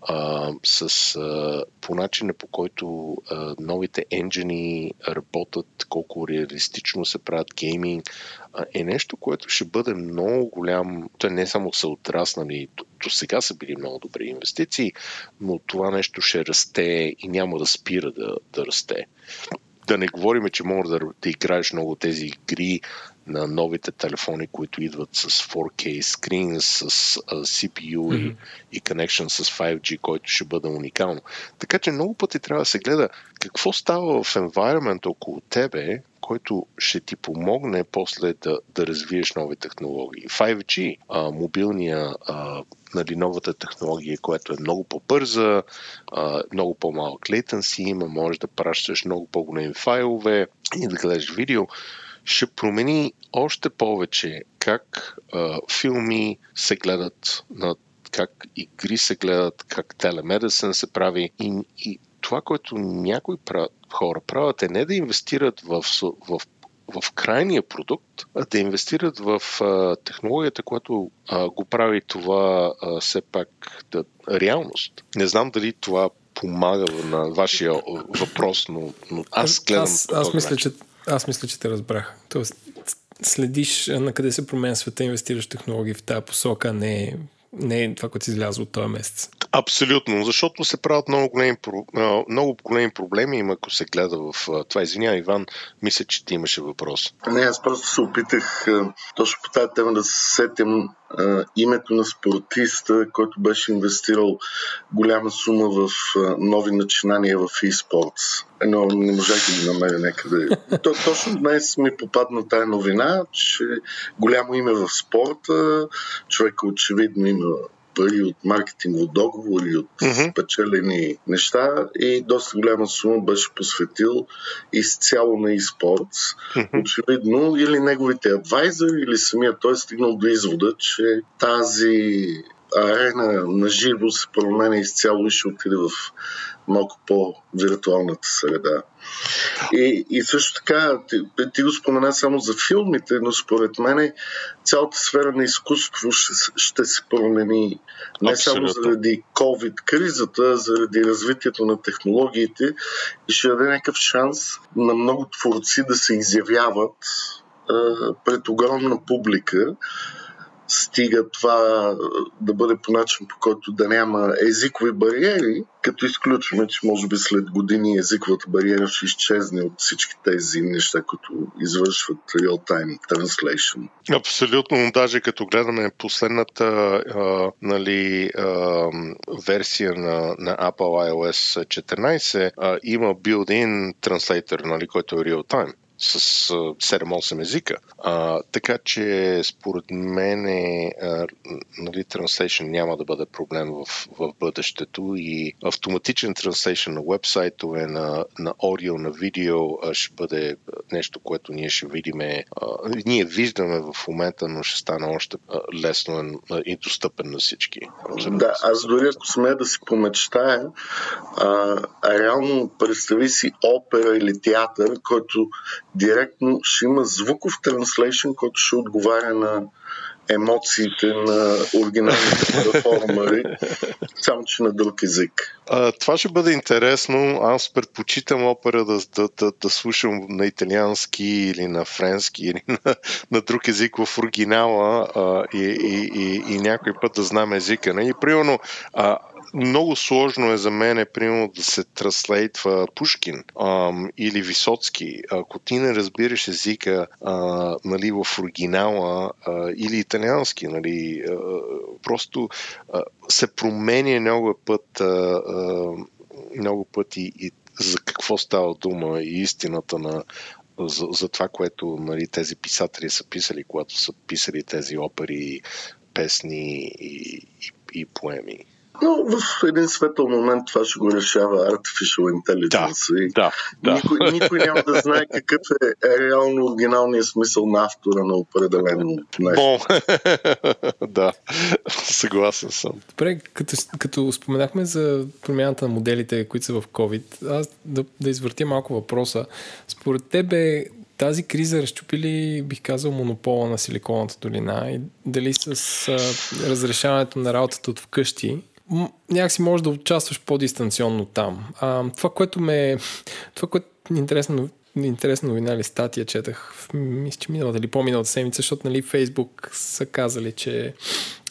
а, с а, по начина по който а, новите енджини работят, колко реалистично се правят гейминг, а, е нещо, което ще бъде много голям. Те не само са отраснали, до, до сега са били много добри инвестиции, но това нещо ще расте и няма да спира да, да расте. Да не говорим, че може да, да играеш много тези игри на новите телефони, които идват с 4K скрин, с CPU mm-hmm. и, и connection с 5G, който ще бъде уникално. Така че много пъти трябва да се гледа какво става в environment около тебе, който ще ти помогне после да, да развиеш нови технологии. 5G, а, мобилния, а, нали, новата технология, която е много по-бърза, а, много по-малък latency има, може да пращаш много по-големи файлове и да гледаш видео, ще промени още повече как а, филми се гледат, на, как игри се гледат, как телемедицин се прави и, и това, което някои правят, хора правят е не да инвестират в, в в крайния продукт, а да инвестират в а, технологията, която а, го прави това а, все пак да, реалност. Не знам дали това помага на вашия въпрос, но, но аз гледам. Аз, аз, мисля, че, аз мисля, че те разбрах. Тоест, следиш на къде се променя света, инвестираш технологии в тази посока, не не е това, което си излязло от този месец. Абсолютно, защото се правят много големи, много големи проблеми, има ако се гледа в това. Извинявай, Иван, мисля, че ти имаше въпрос. Не, аз просто се опитах точно по тази тема да се сетим името на спортиста, който беше инвестирал голяма сума в нови начинания в eSports. Но не можах да ги намеря някъде. То, точно днес ми попадна тая новина, че голямо име в спорта, човек очевидно има пари от маркетингово договори, от mm-hmm. печелени неща и доста голяма сума беше посветил изцяло на eSports. Mm-hmm. Очевидно или неговите адвайзери, или самия той е стигнал до извода, че тази арена на живо се променя изцяло и ще отиде в малко по-виртуалната среда. И, и също така, ти, ти го спомена само за филмите, но според мен цялата сфера на изкуство ще, ще се промени не Абсолютно. само заради COVID-кризата, а заради развитието на технологиите и ще даде някакъв шанс на много творци да се изявяват а, пред огромна публика стига това да бъде по начин, по който да няма езикови бариери, като изключваме, че може би след години езиковата бариера ще изчезне от всички тези неща, които извършват real-time translation. Абсолютно, даже като гледаме последната а, нали, а, версия на, на Apple iOS 14, а, има built-in translator, нали, който е real-time с 7-8 езика. А, така че според мен е, а, нали, translation няма да бъде проблем в, в бъдещето и автоматичен translation на вебсайтове, на, на аудио, на видео ще бъде нещо, което ние ще видиме. А, ние виждаме в момента, но ще стане още лесно и достъпен на всички. Да, аз дори ако сме да си помечтая, а реално представи си опера или театър, който директно ще има звуков транслейшн, който ще отговаря на емоциите на оригиналните перформери, само че на друг език. А, това ще бъде интересно. Аз предпочитам опера да, да, да, да слушам на италиански или на френски или на, на друг език в оригинала а, и, и, и, и някой път да знам езика. И примерно а, много сложно е за мен, е, примерно, да се транслейтва Пушкин ам, или Висоцки. Ако ти не разбираш езика а, нали, в оригинала а, или италиански, нали, а, просто а, се променя много път, а, а, много пъти и за какво става дума и истината на, за, за това, което нали, тези писатели са писали, когато са писали тези опери, песни и, и, и поеми. Но в един светъл момент това ще го решава Artificial Intelligence. Да, и да, да. Никой, никой няма да знае какъв е реално оригиналният смисъл на автора на определено нещо. Да, съгласен съм. Добре, като, като споменахме за промяната на моделите, които са в COVID, аз да, да извъртя малко въпроса. Според тебе тази криза разчупи ли, бих казал, монопола на Силиконовата долина и дали с а, разрешаването на работата от вкъщи някакси можеш да участваш по-дистанционно там. А, това, което ме... Това, което е интересно, интересна новина или статия четах, мисля, че миналата или по-миналата седмица, защото нали, Фейсбук са казали, че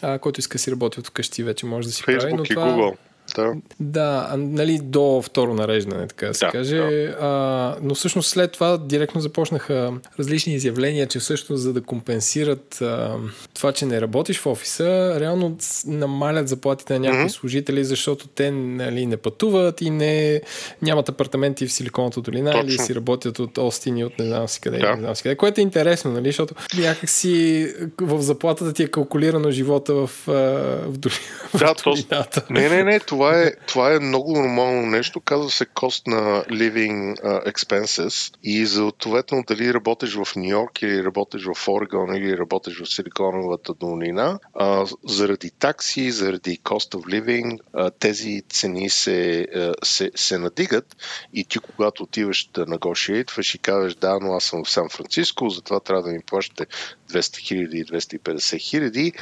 а, който иска да си работи от вкъщи, вече може да си Facebook прави. Но и това... Google. Да. да, нали, до второ нареждане, така да се да, каже. Да. А, но всъщност след това директно започнаха различни изявления, че всъщност за да компенсират а, това, че не работиш в офиса, реално намалят заплатите на някои mm-hmm. служители, защото те нали, не пътуват и не, нямат апартаменти в Силиконовата долина Точно. или си работят от Остин и от не знам си къде, да. не знам си къде, което е интересно, нали, защото някакси в заплатата ти е калкулирано живота в, в, да, в долината. То... Не, не, не, това това е, това е много нормално нещо. Казва се cost на living uh, expenses и за ответно дали работиш в Нью Йорк или работиш в Орегон или работиш в Силиконовата долина, uh, заради такси, заради cost of living, uh, тези цени се, uh, се, се надигат и ти когато отиваш да negotiate, и кажеш да, но аз съм в Сан Франциско, затова трябва да ми плащате 200 хиляди и 250 хиляди,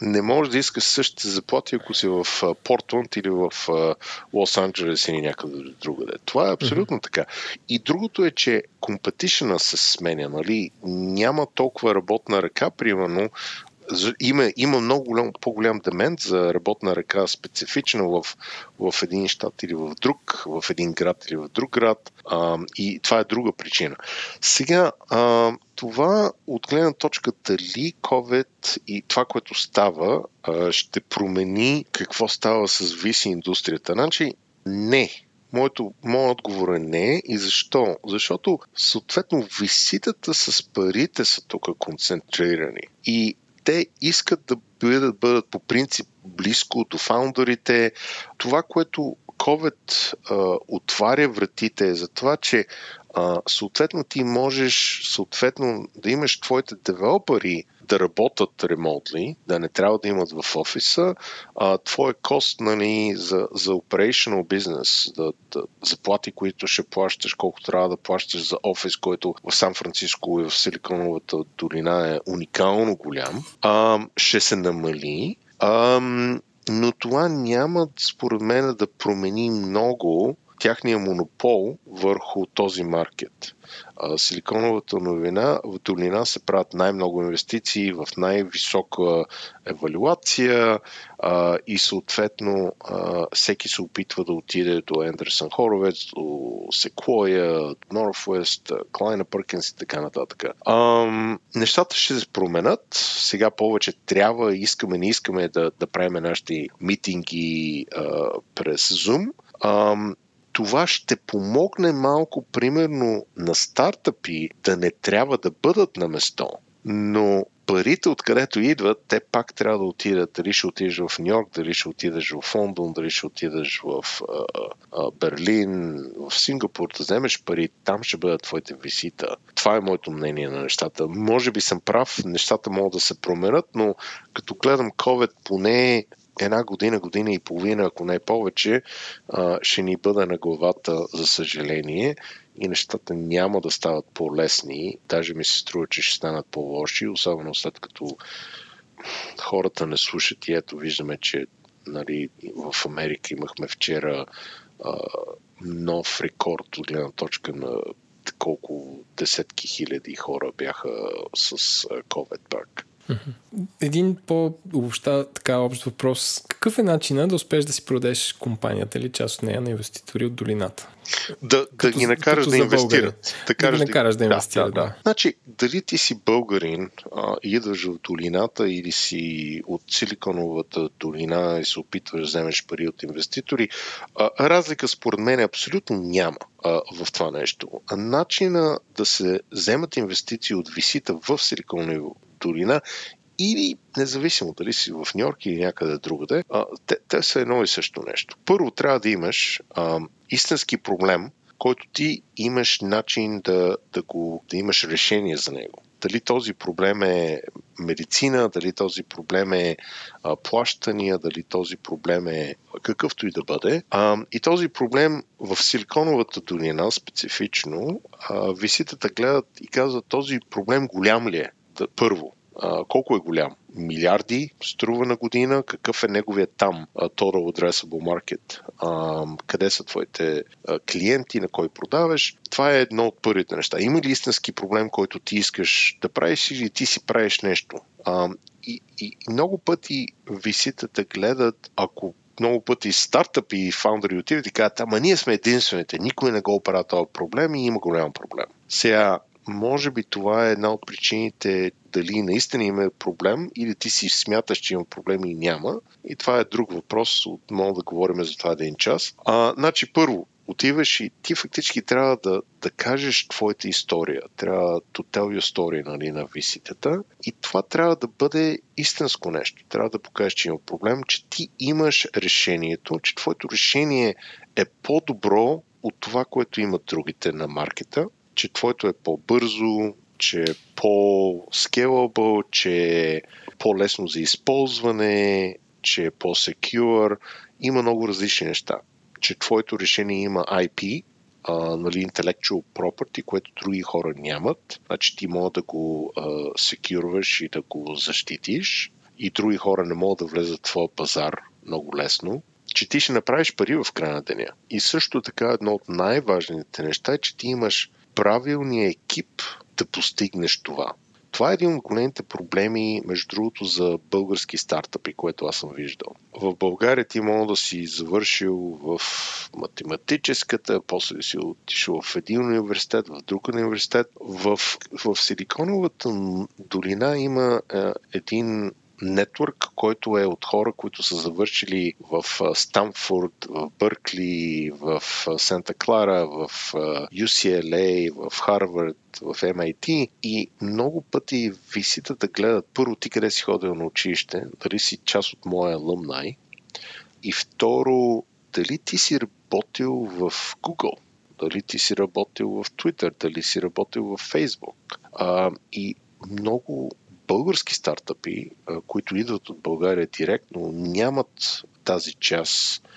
не можеш да искаш същите заплати, ако си в Портланд или в Лос Анджелес или някъде другаде. Това е абсолютно mm-hmm. така. И другото е, че компетишена се сменя, нали? Няма толкова работна ръка, примерно, има, има много голям, по-голям демент за работна ръка специфична в, в един щат или в друг, в един град или в друг град. А, и това е друга причина. Сега, а, това от гледна точка дали COVID и това, което става, а, ще промени какво става с виси индустрията. Значи, не. Моето, моят отговор е не. И защо? Защото, съответно, виситата с парите са тук концентрирани. И те искат да бъдат, бъдат по принцип близко до фаундърите. Това, което COVID а, отваря вратите е за това, че а, съответно ти можеш съответно да имаш твоите девелопери да работят ремонтли, да не трябва да имат в офиса, а твой кост нали, за, за operational business, да, да, заплати, които ще плащаш, колко трябва да плащаш за офис, който в Сан Франциско и в Силиконовата долина е уникално голям, а, ще се намали. А, но това няма, според мен, да промени много тяхния монопол върху този маркет. Силиконовата новина, в долина се правят най-много инвестиции в най-висока евалюация а, и съответно а, всеки се опитва да отиде до Ендерсън Хоровец, до до Northwest, Клайна Пъркинс и така нататък. А, нещата ще се променят. Сега повече трябва, искаме, не искаме да, да правим нашите митинги а, през Zoom. А, това ще помогне малко, примерно, на стартъпи да не трябва да бъдат на место, но парите, откъдето идват, те пак трябва да отидат. Дали ще отидеш в Нью Йорк, дали ще отидеш в Лондон, дали ще отидеш в а, а, Берлин, в Сингапур, да вземеш пари, там ще бъдат твоите висита. Това е моето мнение на нещата. Може би съм прав, нещата могат да се променят, но като гледам COVID, поне една година, година и половина, ако не повече, ще ни бъде на главата, за съжаление, и нещата няма да стават по-лесни. Даже ми се струва, че ще станат по-лоши, особено след като хората не слушат и ето виждаме, че нали, в Америка имахме вчера нов рекорд от гледна точка на колко десетки хиляди хора бяха с COVID пак. Един по-обща така общ въпрос. Какъв е начинът да успееш да си продадеш компанията или част от нея на инвеститори от долината? Да, като, да ги накараш да инвестират. Да, да ги накараш да, да инвестират, да, да. да. Значи, дали ти си българин, а, идваш от долината или си от Силиконовата долина и се опитваш да вземеш пари от инвеститори, а, разлика според мен абсолютно няма а, в това нещо. А начина да се вземат инвестиции от висита в Силиконова долина или независимо дали си в Нью Йорк или някъде другаде, а, те, те са едно и също нещо. Първо трябва да имаш а, истински проблем, който ти имаш начин да, да, го, да имаш решение за него. Дали този проблем е медицина, дали този проблем е а, плащания, дали този проблем е какъвто и да бъде. А, и този проблем в Силиконовата долина специфично, а, виситата гледат и казват този проблем голям ли е? Първо колко е голям? Милиарди струва на година? Какъв е неговия там total addressable market? Къде са твоите клиенти, на кой продаваш? Това е едно от първите неща. Има ли истински проблем, който ти искаш да правиш или ти си правиш нещо? И, и много пъти виситата гледат, ако много пъти стартъпи и фаундъри отиват и казват, ама ние сме единствените, никой не го оправя този проблем и има голям проблем. Сега, може би това е една от причините дали наистина има проблем или ти си смяташ, че има проблем и няма. И това е друг въпрос, мога да говорим за това един час. А, значи първо, отиваш и ти фактически трябва да, да кажеш твоята история. Трябва to tell your story нали, на виситата. И това трябва да бъде истинско нещо. Трябва да покажеш, че има проблем, че ти имаш решението, че твоето решение е по-добро от това, което имат другите на маркета че твоето е по-бързо, че е по-scalable, че е по-лесно за използване, че е по-secure. Има много различни неща. Че твоето решение има IP, а, нали, intellectual property, което други хора нямат. Значи ти мога да го секюрваш и да го защитиш и други хора не могат да влезат в твоя пазар много лесно че ти ще направиш пари в края на деня. И също така едно от най-важните неща е, че ти имаш правилния екип да постигнеш това. Това е един от големите проблеми, между другото, за български стартъпи, което аз съм виждал. В България ти мога да си завършил в математическата, после си отишъл в един университет, в друг университет. В, в Силиконовата долина има е, един нетворк, който е от хора, които са завършили в Стамфорд, в Бъркли, в Санта Клара, в UCLA, в Харвард, в MIT и много пъти висита да гледат първо ти къде си ходил на училище, дали си част от моя алумнай и второ дали ти си работил в Google дали ти си работил в Twitter, дали си работил в Facebook. А, и много български стартъпи, които идват от България директно, нямат тази част,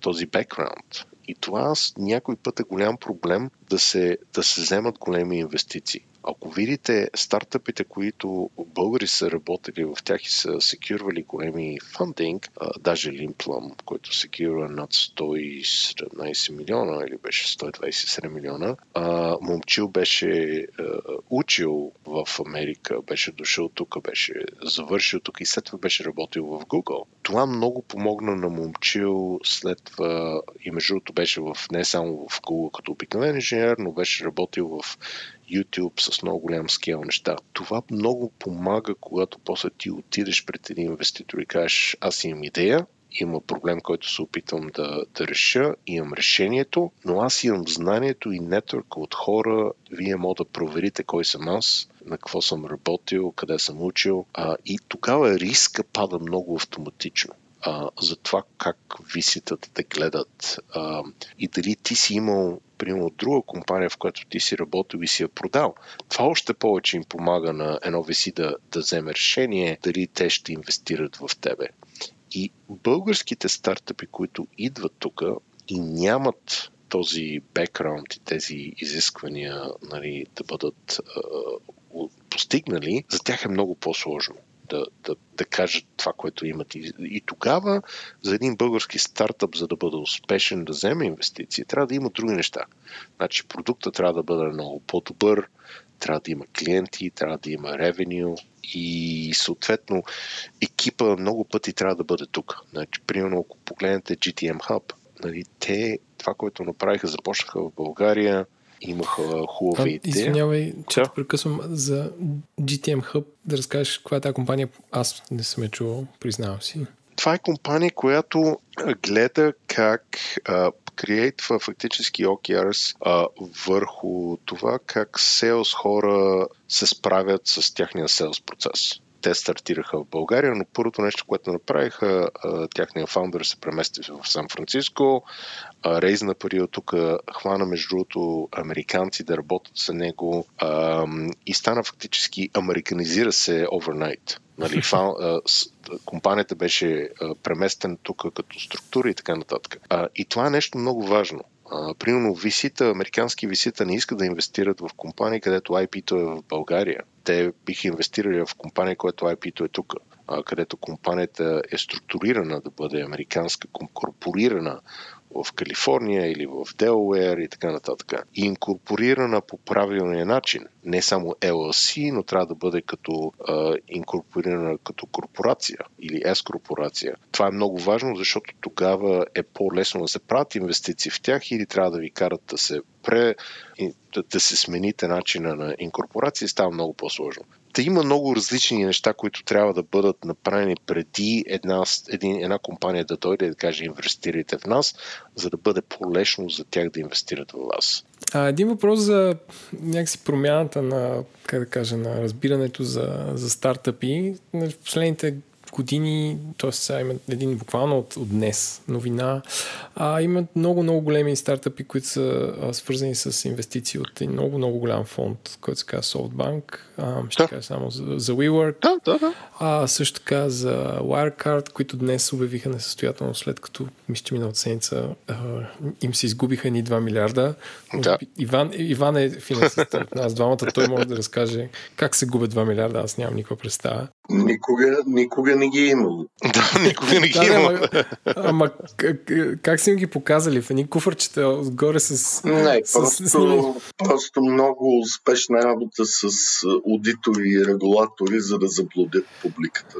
този бекграунд. И това някой път е голям проблем да се, да се вземат големи инвестиции. Ако видите стартъпите, които българи са работили в тях и са секюрвали големи фандинг, даже Limplum, който секюрва над 117 милиона или беше 127 милиона, а, момчил беше учил в Америка, беше дошъл тук, беше завършил тук и след това беше работил в Google. Това много помогна на момчил след това и между другото беше в, не само в Google като обикновен инженер, но беше работил в YouTube с много голям скел неща. Това много помага, когато после ти отидеш пред един инвеститор и кажеш, аз имам идея, има проблем, който се опитвам да, да реша, имам решението, но аз имам знанието и нетворка от хора, вие може да проверите кой съм аз, на какво съм работил, къде съм учил а, и тогава риска пада много автоматично а, за това как виситата те гледат а, и дали ти си имал примерно друга компания, в която ти си работил и си я продал. Това още повече им помага на едно виси да, да вземе решение дали те ще инвестират в тебе. И българските стартъпи, които идват тук и нямат този бекграунд и тези изисквания нали, да бъдат а, постигнали, за тях е много по-сложно да, да, да кажат това, което имат. И, и тогава за един български стартъп, за да бъде успешен да вземе инвестиции, трябва да има други неща. Значи продукта трябва да бъде много по-добър, трябва да има клиенти, трябва да има ревеню и съответно екипа много пъти трябва да бъде тук. Значи, примерно, ако погледнете GTM Hub, нали, те това, което направиха, започнаха в България, имаха хубава идея. Извинявай, че да. прекъсвам за GTM Hub, да разкажеш каква е тази компания. Аз не съм я чувал, признавам си. Това е компания, която гледа как а, креейтва фактически OKRs а, върху това как селс хора се справят с тяхния селс процес те стартираха в България, но първото нещо, което направиха, тяхния фаундър се премести в Сан Франциско, рейзна пари от тук, хвана между другото американци да работят за него и стана фактически, американизира се овернайт. Нали, компанията беше преместена тук като структура и така нататък. И това е нещо много важно. Примерно висита, американски висита не искат да инвестират в компании, където IP-то е в България. Те биха инвестирали в компания, която IP-то е тук където компанията е структурирана да бъде американска, корпорирана в Калифорния или в Делуер и така нататък. И инкорпорирана по правилния начин. Не само LLC, но трябва да бъде като а, инкорпорирана като корпорация или S-корпорация. Това е много важно, защото тогава е по-лесно да се правят инвестиции в тях или трябва да ви карат да се пре, да, се смените начина на инкорпорация, става много по-сложно да има много различни неща, които трябва да бъдат направени преди една, един, една компания да дойде и да каже инвестирайте в нас, за да бъде по-лесно за тях да инвестират в вас. А, един въпрос за някакси промяната на, как да кажа, на разбирането за, за стартъпи. В последните години, т.е. сега има един буквално от, от днес новина, а, има много, много големи стартъпи, които са а, свързани с инвестиции от един много, много голям фонд, който се казва SoftBank. А, ще да. кажа само за, за WeWork. Да, да, да. А, също така за Wirecard, които днес обявиха несъстоятелно след като, мисля, миналата седмица им се изгубиха ни 2 милиарда. Да. Иван, Иван е финансист от нас двамата. Той може да разкаже как се губят 2 милиарда. Аз нямам никаква представа. Никога, никога не ги е имало. Да, никога не ги е имало. Ама как, как са им ги показали? В едни куфърчета отгоре с... Не, с, просто, с... просто много успешна работа с аудитори и регулатори, за да заблудят публиката.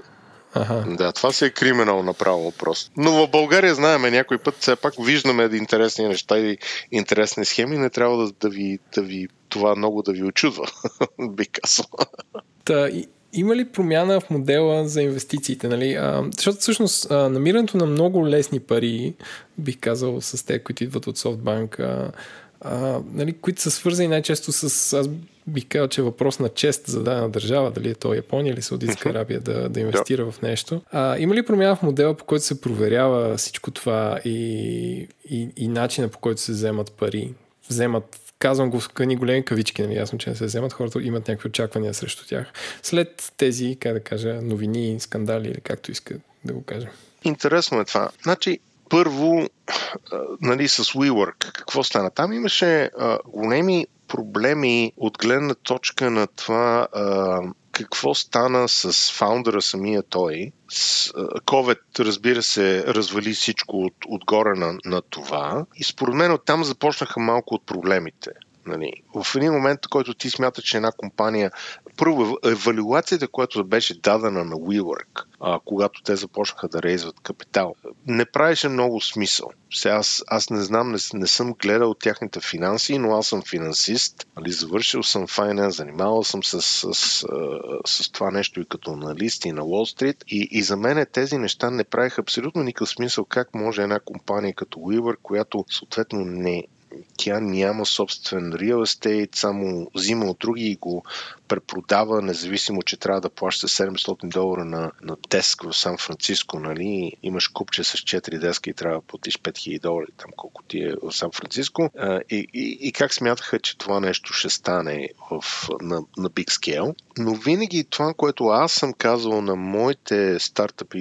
Ага. Да, това си е криминал направо просто. Но в България знаеме някой път, все пак виждаме интересни неща и интересни схеми, не трябва да, да, ви, да ви това много да ви очудва, би казал. Та, и, има ли промяна в модела за инвестициите? Нали? А, защото всъщност а, намирането на много лесни пари, бих казал с те, които идват от SoftBank, а, а, нали, които са свързани най-често с, аз бих казал, че е въпрос на чест за дадена държава, дали е то Япония или Саудитска Арабия да, да инвестира в нещо. А, има ли промяна в модела, по който се проверява всичко това и, и, и начина по който се вземат пари? Вземат казвам го в къни големи кавички, нали, ясно, че не се вземат, хората имат някакви очаквания срещу тях. След тези, как да кажа, новини, скандали или както иска да го кажа. Интересно е това. Значи, първо, нали, с WeWork, какво стана? Там имаше а, големи проблеми от гледна точка на това а, какво стана с фаундъра самия той. С, COVID, разбира се, развали всичко от, отгоре на, на това и според мен оттам започнаха малко от проблемите. Нали, в един момент, който ти смята, че една компания първо, евалюацията, която беше дадена на WeWork, а, когато те започнаха да рейзват капитал, не правеше много смисъл. Сега аз, аз не знам, не, не съм гледал тяхните финанси, но аз съм финансист, нали, завършил съм файнанс, занимавал съм се с, с, с, с това нещо и като аналист и на Wall Street и, и за мен тези неща не правиха абсолютно никакъв смисъл как може една компания като WeWork, която съответно не, тя няма собствен real estate, само взима от други и го препродава, независимо, че трябва да плаща 700 долара на, на деск в Сан Франциско, нали? Имаш купче с 4 деска и трябва да платиш 5000 долара, там колко ти е в Сан Франциско. И, и, и как смятаха, че това нещо ще стане в, на, на big scale? но винаги това, което аз съм казвал на моите стартъпи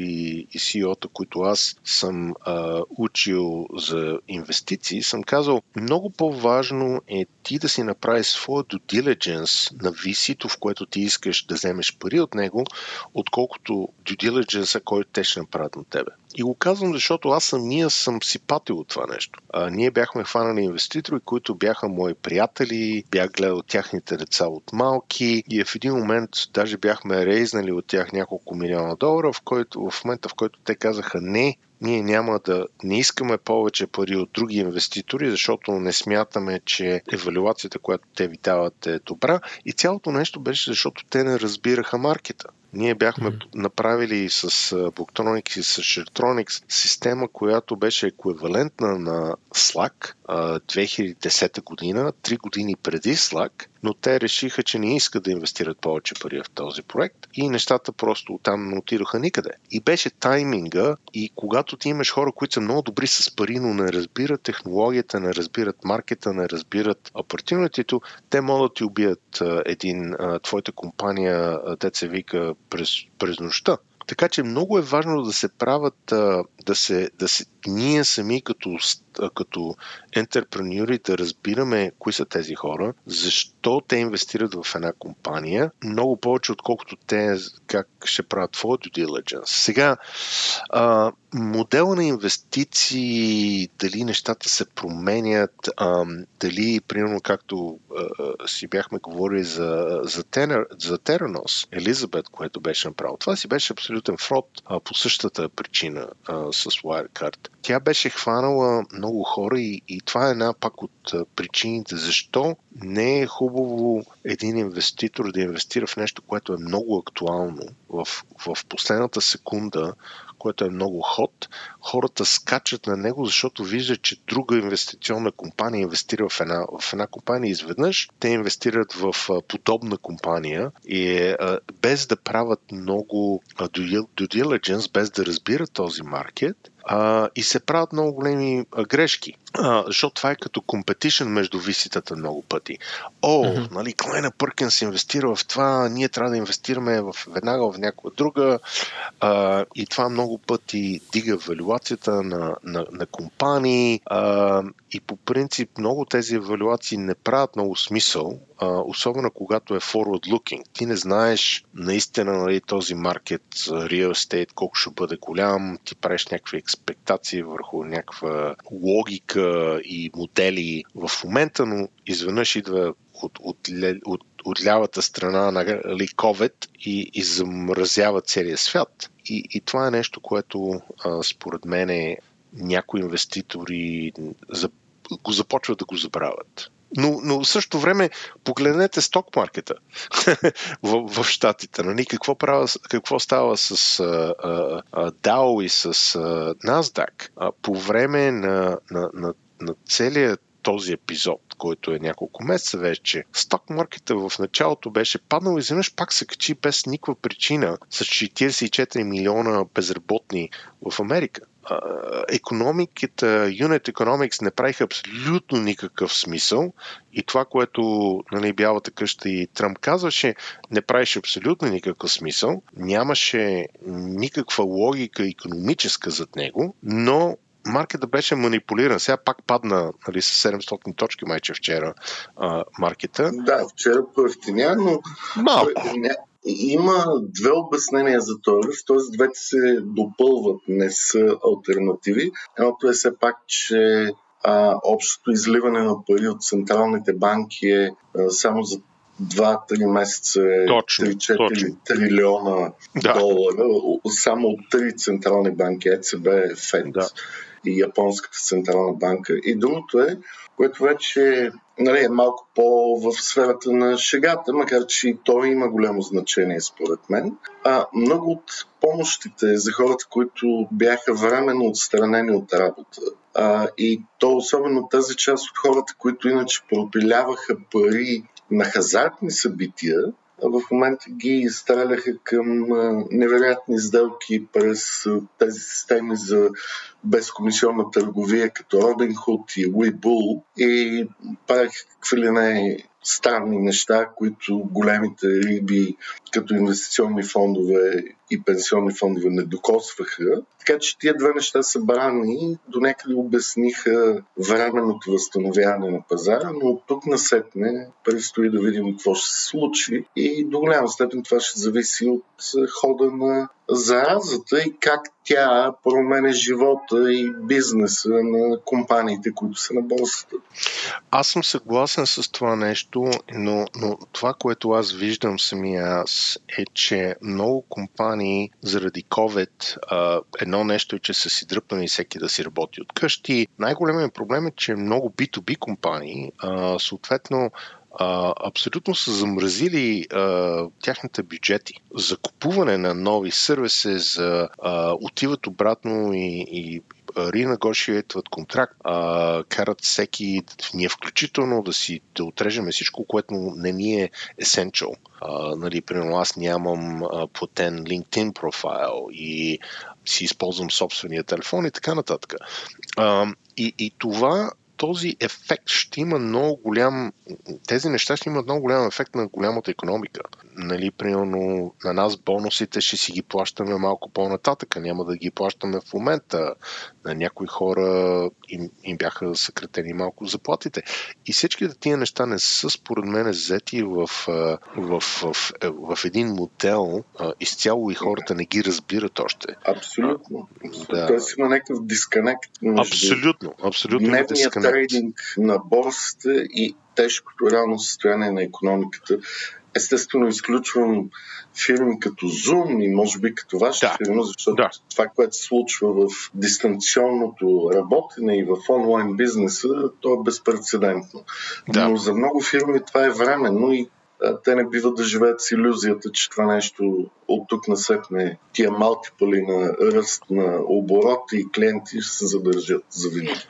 и CEO-та, които аз съм а, учил за инвестиции, съм казал, много по-важно е ти да си направиш своя due diligence на висито, в което ти искаш да вземеш пари от него, отколкото due diligence, който те ще направят на тебе. И го казвам, защото аз самия съм си патил от това нещо. А, ние бяхме хванали инвеститори, които бяха мои приятели, бях гледал тяхните деца от малки и в един момент даже бяхме рейзнали от тях няколко милиона долара, в, който, в момента в който те казаха не, ние няма да не искаме повече пари от други инвеститори, защото не смятаме, че евалюацията, която те ви дават е добра. И цялото нещо беше, защото те не разбираха маркета. Ние бяхме mm-hmm. направили с Booktronics и с Sharetronics система, която беше еквивалентна на Slack 2010 година, 3 години преди Slack, но те решиха, че не искат да инвестират повече пари в този проект и нещата просто там не отидоха никъде. И беше тайминга и когато ти имаш хора, които са много добри с пари, но не разбират технологията, не разбират маркета, не разбират опортунитито, те могат да ти убият един, твоята компания, деца вика, през, през нощта. Така че много е важно да се правят, да се, да се, ние сами като, като ентерпренюри да разбираме кои са тези хора, защо те инвестират в една компания, много повече отколкото те как ще правят твой due diligence. Сега, а, модела на инвестиции, дали нещата се променят, а, дали, примерно, както а, си бяхме говорили за, за, Тенер, за Теранос, Елизабет, което беше направил, това си беше абсолютен фрод а, по същата причина а, с Wirecard. Тя беше хванала много хора и, и това е една пак от причините. Защо не е хубаво един инвеститор да инвестира в нещо, което е много актуално в, в последната секунда, което е много ход, хората скачат на него, защото виждат, че друга инвестиционна компания инвестира в една, в една компания изведнъж, те инвестират в подобна компания и без да правят много due diligence, без да разбират този маркет, а, и се правят много големи а, грешки. А, защото това е като компетишън между виситата много пъти. О, mm-hmm. нали, Клайна Пъркинс инвестира в това, ние трябва да инвестираме в веднага в някоя друга а, и това много пъти дига валюацията на, на, на компании а, и по принцип много тези евалуации не правят много смисъл, а, особено когато е forward-looking. Ти не знаеш наистина нали, този маркет real estate колко ще бъде голям, ти правиш някакви експектации върху някаква логика и модели в момента, но изведнъж идва от, от, от, от лявата страна на COVID и, и замразява целия свят. И, и това е нещо, което а, според мен е някои инвеститори за, го започват да го забравят. Но, но в същото време погледнете сток маркета в, в Штатите. Нали? Какво, права, какво става с а, а, DAO и с а, NASDAQ? А, по време на, на, на, на целият този епизод, който е няколко месеца вече, сток маркета в началото беше паднал и изведнъж пак се качи без никаква причина с 44 милиона безработни в Америка економиката, Unit Economics не правиха абсолютно никакъв смисъл и това, което нали, Бялата къща и Тръмп казваше, не правише абсолютно никакъв смисъл. Нямаше никаква логика економическа зад него, но маркета беше манипулиран. Сега пак падна нали, с 700 точки майче вчера а, маркета. Да, вчера пъвтиня, но Малко. Има две обяснения за този т.е. двете се допълват, не са альтернативи. Едното е все пак, че а, общото изливане на пари от централните банки е а, само за 2-3 месеца е 3-4 трилиона да. долара. Само от три централни банки, ЕЦБ, ФЕД да. и Японската централна банка. И другото е, което вече нали, е малко по в сферата на шегата, макар че и то има голямо значение според мен. А, много от помощите за хората, които бяха временно отстранени от работа, а, и то особено тази част от хората, които иначе пропиляваха пари на хазартни събития, в момента ги изстреляха към невероятни сделки през тези системи за безкомисионна търговия, като Robinhood и Webull и правих какви ли не странни неща, които големите риби като инвестиционни фондове и пенсионни фондове не докосваха. Така че тия две неща събрани до някъде обясниха временното възстановяване на пазара, но от тук насетне предстои да видим какво ще се случи и до голяма степен това ще зависи от хода на заразата и как тя променя живота и бизнеса на компаниите, които са на борсата. Аз съм съгласен с това нещо, но, но това, което аз виждам самия аз е, че много компании заради COVID, едно нещо е, че са си дръпнали всеки да си работи от къщи. Най-големият проблем е, че много B2B компании, съответно, а, абсолютно са замразили а, тяхните бюджети за купуване на нови сервиси, за а, отиват обратно и, и ренегошиетват контракт, а, карат всеки, ние включително да си да отрежеме всичко, което не ни е essential. А, нали, примерно аз нямам а, платен LinkedIn профайл и си използвам собствения телефон и така нататък. А, и, и това този ефект ще има много голям, тези неща ще имат много голям ефект на голямата економика. Нали, примерно на нас бонусите ще си ги плащаме малко по-нататъка, няма да ги плащаме в момента. На някои хора им, им бяха съкратени малко заплатите. И всичките тия неща не са според мен взети в, в, в, в, в един модел изцяло и хората не ги разбират още. Абсолютно. Да. Тоест има някакъв дисконект. Абсолютно. Абсолютно. Дневният трейдинг на борсата и тежкото реално състояние на економиката. Естествено, изключвам фирми като Zoom и може би като ваша да. фирма, защото да. това, което се случва в дистанционното работене и в онлайн бизнеса, то е безпредседентно. Да. Но за много фирми това е временно и те не биват да живеят с иллюзията, че това нещо от тук насетне тия мултипали на ръст на оборот и клиенти ще се задържат за винаги.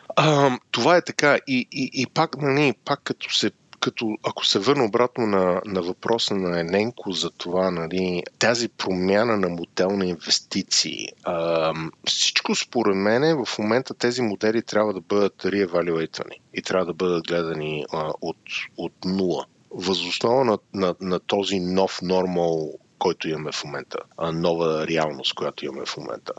Това е така. И, и, и пак, нали, пак като се като ако се върна обратно на, на въпроса на Ененко за това, нали, тази промяна на модел на инвестиции, а, всичко според мен в момента тези модели трябва да бъдат реевалюейтвани и трябва да бъдат гледани а, от, от нула възоснова на, на, на този нов нормал който имаме в момента, нова реалност, която имаме в момента.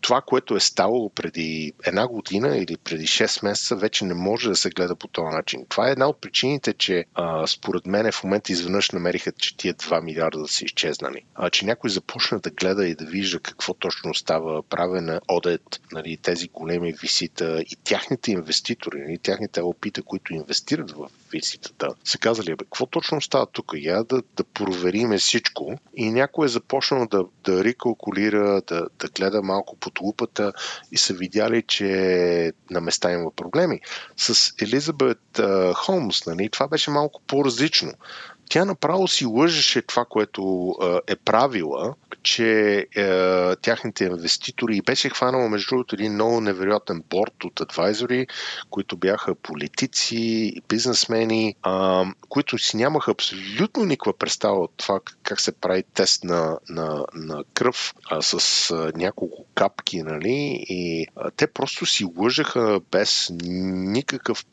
Това, което е ставало преди една година или преди 6 месеца, вече не може да се гледа по този начин. Това е една от причините, че според мен в момента изведнъж намериха, че тия 2 милиарда да са изчезнали. А, че някой започна да гледа и да вижда какво точно става, правен одет, нали, тези големи висита и тяхните инвеститори, нали, тяхните опита, които инвестират в виситата, са казали, бе, какво точно става тук? Я да, да провериме всичко и някой е започнал да, да рекалкулира, да, да гледа малко под лупата и са видяли, че на места има проблеми. С Елизабет Холмс, нали, това беше малко по-различно тя направо си лъжеше това, което е правила, че е, тяхните инвеститори и беше хванала между другото един много невероятен борт от адвайзори, които бяха политици, бизнесмени, а, които си нямаха абсолютно никаква представа от това как се прави тест на, на, на кръв а, с а, няколко капки, нали? И а, те просто си лъжаха без никакъв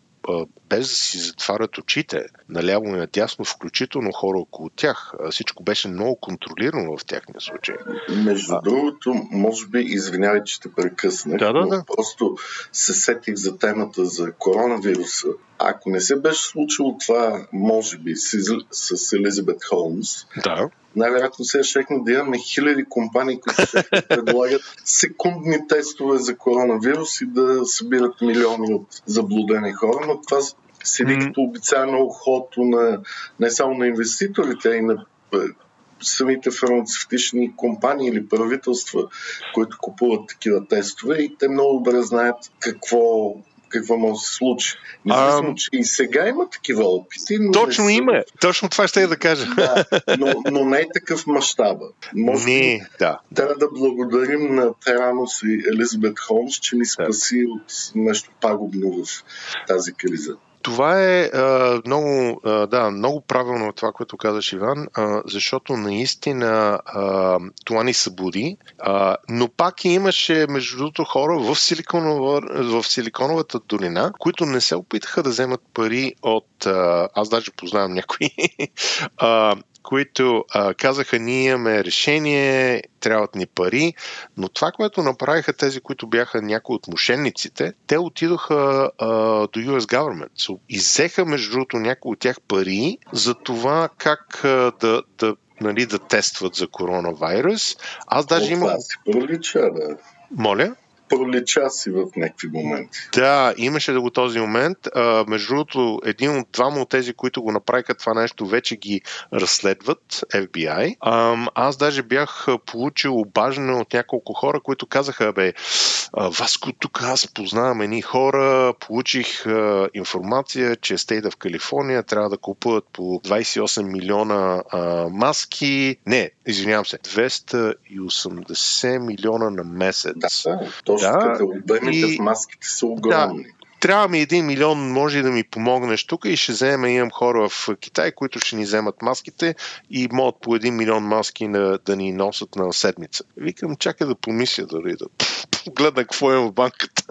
без да си затварят очите наляво и надясно, включително хора около тях. Всичко беше много контролирано в тяхния случай. Между а... другото, може би, извинявай, че те прекъснах, да, да, да. просто се сетих за темата за коронавируса. Ако не се беше случило това, може би, с, с Елизабет Холмс, да най-вероятно сега щехме да имаме хиляди компании, които ще предлагат секундни тестове за коронавирус и да събират милиони от заблудени хора, но това седи като обицайно ухото на не само на инвеститорите, а и на е, самите фармацевтични компании или правителства, които купуват такива тестове и те много добре знаят какво какво може да се случи. Независимо, а... че и сега има такива опити. Но точно са... има. Точно това ще я да кажа. Да, но, но не е такъв мащаба. Може не, да. Трябва да благодарим на Теранос и Елизабет Холмс, че ни спаси да. от нещо пагубно в тази криза. Това е а, много, а, да, много правилно това, което казаш Иван, а, защото наистина а, това ни събуди, а, но пак имаше между другото хора в, силиконова, в Силиконовата долина, които не се опитаха да вземат пари от, а, аз даже познавам някои, а, които а, казаха, ние имаме решение, трябват ни пари, но това, което направиха тези, които бяха някои от мошенниците, те отидоха а, до US Government. So, изеха, между другото, някои от тях пари за това как а, да, да, нали, да тестват за коронавирус. Аз даже имам... Това си пролича, да. Моля? Пролича си в някакви моменти. Да, имаше да го този момент. А, между другото, един от двама от тези, които го направиха това нещо, вече ги разследват FBI. А, аз даже бях получил обаждане от няколко хора, които казаха, бе, Васко, тук аз познавам едни хора, получих а, информация, че State в Калифорния трябва да купуват по 28 милиона а, маски. Не, извинявам се, 280 милиона на месец. Да, точно да, като обемите и... в маските са огромни. Да, трябва ми един милион, може да ми помогнеш тук и ще вземем, имам хора в Китай, които ще ни вземат маските и могат по един милион маски да, да ни носят на седмица. Викам, чакай да помисля дали да гледна какво е в банката.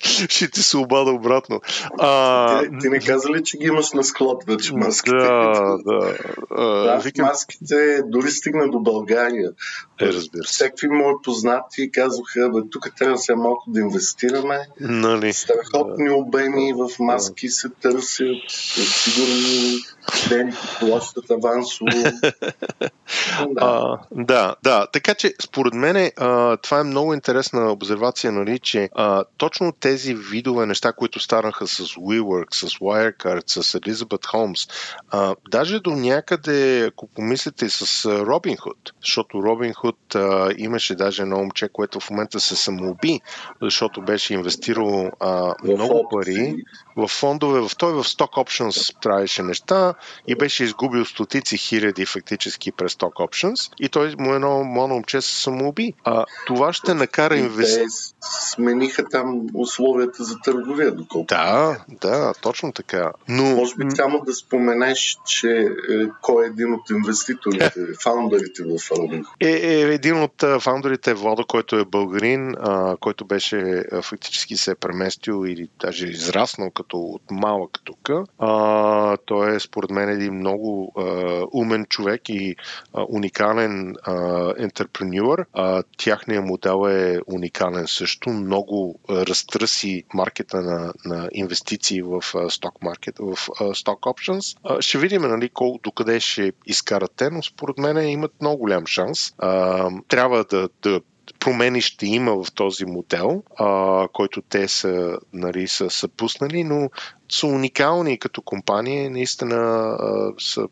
ще ти се обада обратно. А, ти, ти не каза ли, че ги имаш на склад вече маските? Да, да. А, да викам... маските дори стигна до България. Е, разбира се. Всеки мои познати казаха, бе, тук трябва сега малко да инвестираме. Нали? Страхотни обеми в маски се търсят, сигурно ден плащат авансово. да. Да, да. Така че, според мен, това е много интересна обсервация, нали, че а, точно тези видове неща, които станаха с WeWork, с Wirecard, с Elizabeth Holmes, а, даже до някъде, ако помислите с Robinhood, защото Robinhood а, имаше даже едно момче, което в момента се самоуби, защото беше инвестирал а, много пари в фондове, в той в Stock Options правеше неща и беше изгубил стотици хиляди фактически през Stock Options и той му едно момче се самоуби. А това ще накара инвестиции смениха там условията за търговия, доколко. Да, да, точно така. Но... Може би само да споменеш, че е, кой е един от инвеститорите, фаундерите в Robinhood. Е, е, един от фаундерите е Владо, който е българин, а, който беше а, фактически се е преместил или даже израснал като от малък тук. А, той е според мен един много а, умен човек и а, уникален ентерпренюър. Тяхният модел е уникален също много разтръси маркета на, на инвестиции в сток маркет, в сток options. Ще видим нали, колко докъде ще изкарат те, но според мен имат много голям шанс. Трябва да, да промени ще има в този модел, а, който те са, нали, са, са пуснали, но са уникални като компания, наистина а, са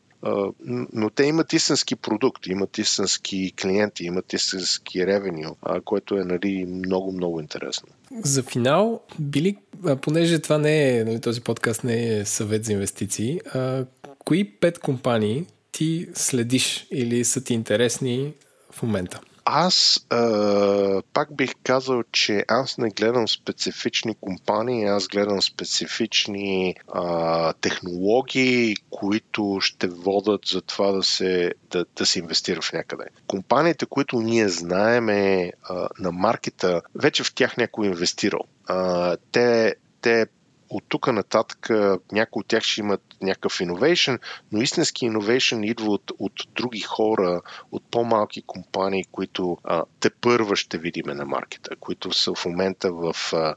но те имат истински продукт, имат истински клиенти, имат истински ревеню, което е нали, много, много интересно. За финал, били, понеже това не е, нали, този подкаст не е съвет за инвестиции, а, кои пет компании ти следиш или са ти интересни в момента? Аз а, пак бих казал, че аз не гледам специфични компании, аз гледам специфични а, технологии, които ще водат за това да се, да, да се инвестира в някъде. Компаниите, които ние знаеме на маркета, вече в тях някой е инвестирал. А, те, те от тук нататък някои от тях ще имат някакъв иновейшн, но истински иновейшн идва от, от други хора, от по-малки компании, които а, те първа ще видиме на маркета, които са в момента в, а,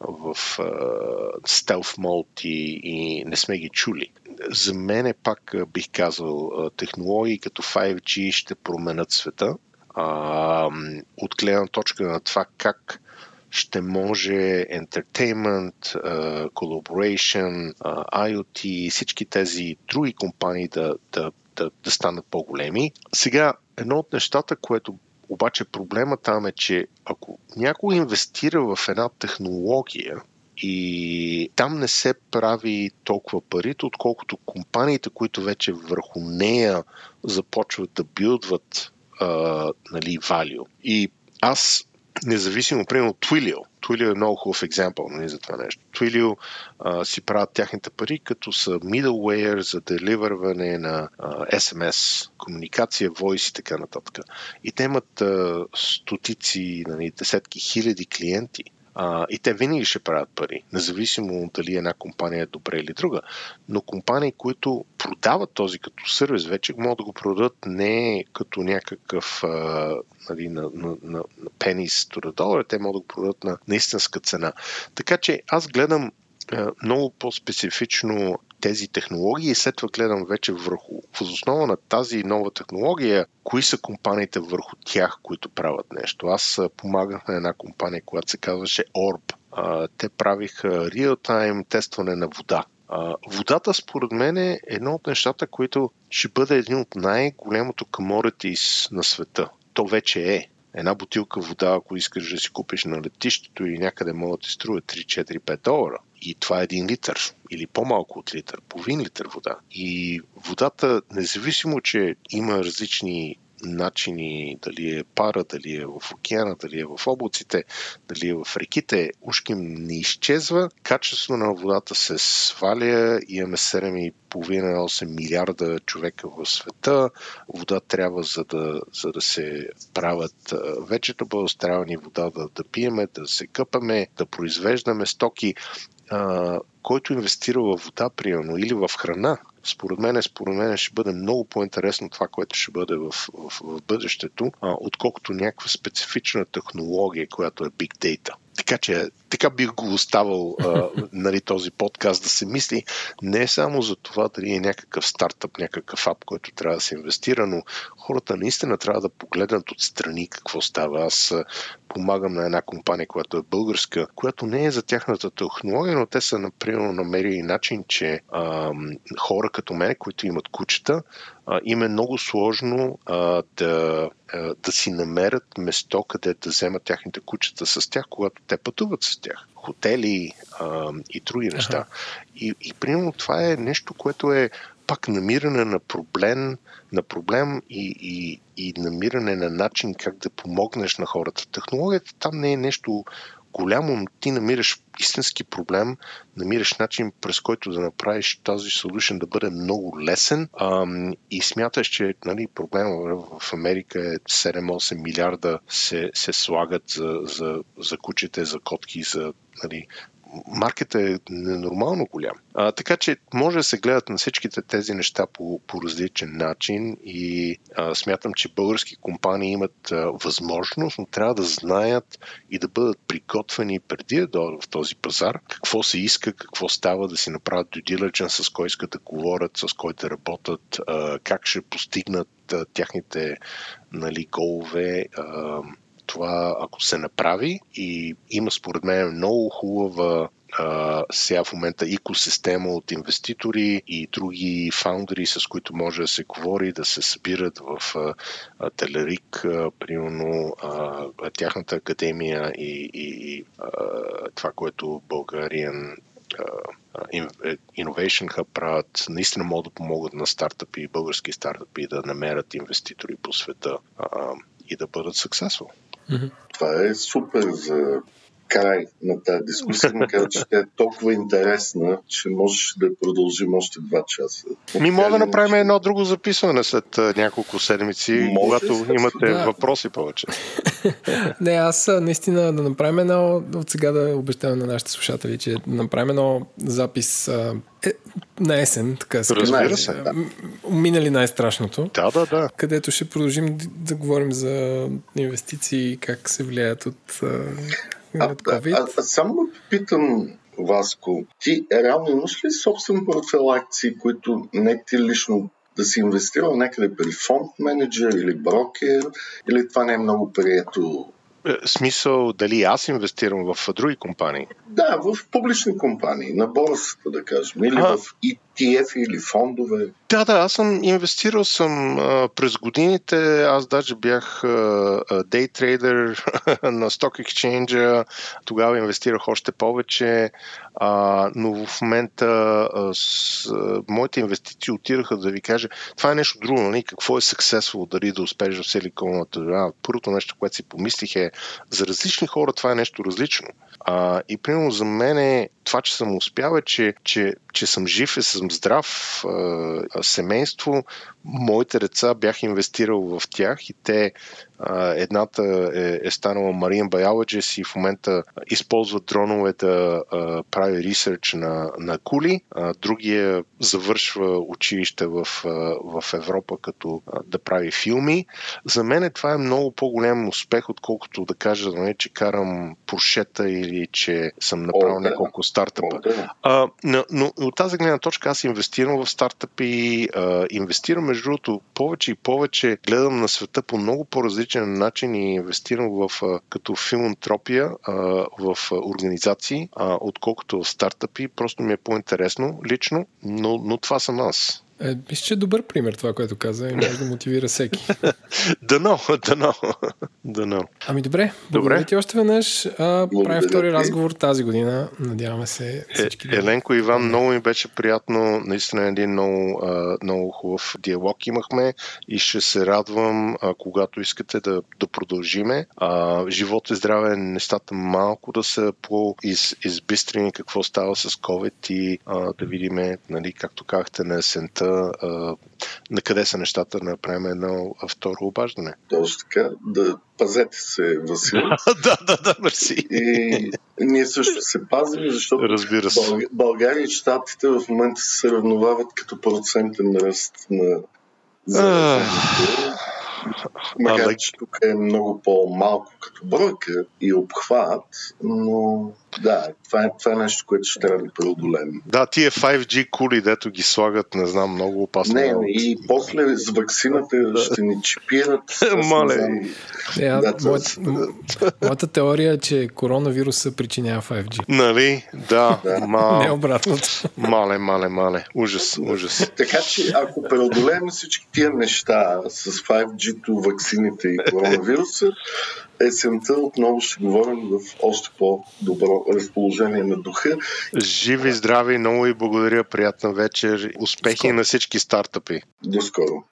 в стелф мод и, и не сме ги чули. За мен е пак бих казал технологии като 5G ще променят света. А, от гледна точка на това как ще може entertainment, collaboration, IoT, всички тези други компании да, да, да, да станат по-големи. Сега, едно от нещата, което обаче проблема там е, че ако някой инвестира в една технология, и там не се прави толкова парите, отколкото компаниите, които вече върху нея започват да билдват нали, value. И аз независимо, примерно Twilio. Twilio е много хубав екземпъл нали, за това нещо. Twilio а, си правят тяхните пари, като са middleware за деливърване на а, SMS, комуникация, voice и така нататък. И те имат а, стотици, нали, десетки хиляди клиенти а, и те винаги ще правят пари, независимо дали една компания е добра или друга. Но компании, които продават този като сервис, вече могат да го продадат не като някакъв а, нали, на, на, на, пенис до долара, те могат да го продадат на, на истинска цена. Така че аз гледам много по-специфично тези технологии и след това гледам вече върху, възоснова на тази нова технология, кои са компаниите върху тях, които правят нещо. Аз помагах на една компания, която се казваше Orb. Те правиха реал-тайм тестване на вода. Водата, според мен, е едно от нещата, които ще бъде един от най-големото commodities на света. То вече е една бутилка вода, ако искаш да си купиш на летището или някъде, могат да ти струва 3, 4, 5 долара. И това е един литър или по-малко от литър, половин литър вода. И водата, независимо, че има различни начини, дали е пара, дали е в океана, дали е в облаците, дали е в реките, ушким не изчезва. Качеството на водата се сваля. Имаме 7,5-8 милиарда човека в света. Вода трябва, за да, за да се правят вечето трябва ни вода да, да пиеме, да се къпаме, да произвеждаме стоки а, който инвестира в вода, примерно, или в храна, според мен, според мен ще бъде много по-интересно това, което ще бъде в, в, в бъдещето, а, отколкото някаква специфична технология, която е Big Data. Така че така бих го оставал а, нали, този подкаст да се мисли не само за това дали е някакъв стартъп, някакъв ап, който трябва да се инвестира, но хората наистина трябва да погледнат отстрани какво става. Аз помагам на една компания, която е българска, която не е за тяхната технология, но те са, например, намерили начин, че а, хора като мен, които имат кучета, а, им е много сложно а, да, а, да си намерят место, къде да вземат тяхните кучета с тях, когато те пътуват с тях. Хотели а, и други неща. Ага. И, и примерно това е нещо, което е пак намиране на проблем, на проблем и, и, и намиране на начин как да помогнеш на хората. Технологията там не е нещо голямо, ти намираш истински проблем, намираш начин през който да направиш този solution да бъде много лесен. Ам, и смяташ, че нали, проблема в Америка е 7-8 милиарда се, се слагат за, за, за кучете, за котки, за нали, маркета е ненормално голям. А, така че може да се гледат на всичките тези неща по, по различен начин и а, смятам, че български компании имат а, възможност, но трябва да знаят и да бъдат приготвени преди да дойдат в този пазар, какво се иска, какво става, да си направят due с кой искат да говорят, с кой да работят, а, как ще постигнат а, тяхните нали, голове. А, това, ако се направи и има според мен много хубава Uh, сега в момента екосистема от инвеститори и други фаундери, с които може да се говори, да се събират в uh, Телерик, uh, примерно uh, тяхната академия и, и uh, това, което Българиан Innovation Hub правят, наистина могат да помогат на стартъпи, български стартъпи да намерят инвеститори по света uh, и да бъдат successful. Mm-hmm. Това е супер за край на тази дискусия, макар че тя е толкова интересна, че можеш да продължим още два часа. Ми мога да направим едно друго записване след няколко седмици, може когато имате да. въпроси повече. Не, аз наистина да направим едно, от сега да обещавам на нашите слушатели, че да направим едно запис е, на есен, така се Разбира се. Да. Минали най-страшното. Да, да, да. Където ще продължим да говорим за инвестиции, как се влияят от а, а, а, само питам, Васко, ти реално имаш ли собствен портфел акции, които не ти лично да си инвестирал някъде при фонд менеджер или брокер, или това не е много прието? Е, смисъл дали аз инвестирам в други компании? Да, в публични компании, на борсата, да кажем, или а, в ETF или фондове? Да, да, аз съм инвестирал съм а, през годините. Аз даже бях дейтрейдер на Stock Exchange. Тогава инвестирах още повече. А, но в момента а, с, а, моите инвестиции отираха да ви кажа, това е нещо друго, нали? какво е successful, дали да успееш в силиконовата държава. Първото нещо, което си помислих е, за различни хора това е нещо различно. А, и примерно за мен е това, че съм успял е, че, че, че съм жив и съм здрав, семейство, моите деца бях инвестирал в тях и те Едната е, е станала Marine Biologist и в момента използва дронове да прави ресърч на, на кули. Другия завършва училище в, в Европа като да прави филми. За мен това е много по-голям успех, отколкото да кажа, нали, че карам пуршета или че съм направил О, да. няколко стартъпа. О, да. а, но, но от тази гледна точка аз инвестирам в стартъпи, а, инвестирам между другото повече и повече, гледам на света по много по-различен различен начин и инвестирам в, като филантропия в организации, отколкото в стартъпи. Просто ми е по-интересно лично, но, но това съм аз. Е, мисля, че е добър пример това, което каза и може да мотивира всеки. дано, дано, дано. Ами добре, благодаря ти още веднъж. А, правим втори разговор тази година. Надяваме се всички. Е, Еленко Иван, много ми беше приятно. Наистина един много, много хубав диалог имахме и ще се радвам, когато искате да, да продължиме. А, живот и здраве, нещата малко да са по-избистрени какво става с COVID и а, да видим, нали, както казахте, на есента а, на къде са нещата, да направим едно второ обаждане. Точно така, да пазете се, Васил. да, да, да, мерси. И ние също се пазим, защото Разбира се. Бълг... България и Штатите в момента се равновават като процентен ръст на Макар, че тук е много по-малко като бройка и обхват, но да, това е, това е нещо, което ще трябва да преодолем. Да, тия 5G кули, дето ги слагат, не знам, много опасно. Не, не и после с вакцината ще ни чипират. Мале. Е, да, моят, моята теория е, че коронавируса причинява 5G. Нали? Да. да. Ма... Не обратното. Мале, мале, мале. Ужас, ужас. Така че, ако преодолеем всички тия неща с 5G-то, вакцините и коронавируса, есента отново ще говорим в още по-добро разположение на духа. Живи, здрави, много и благодаря, приятна вечер. Успехи на всички стартъпи. До скоро.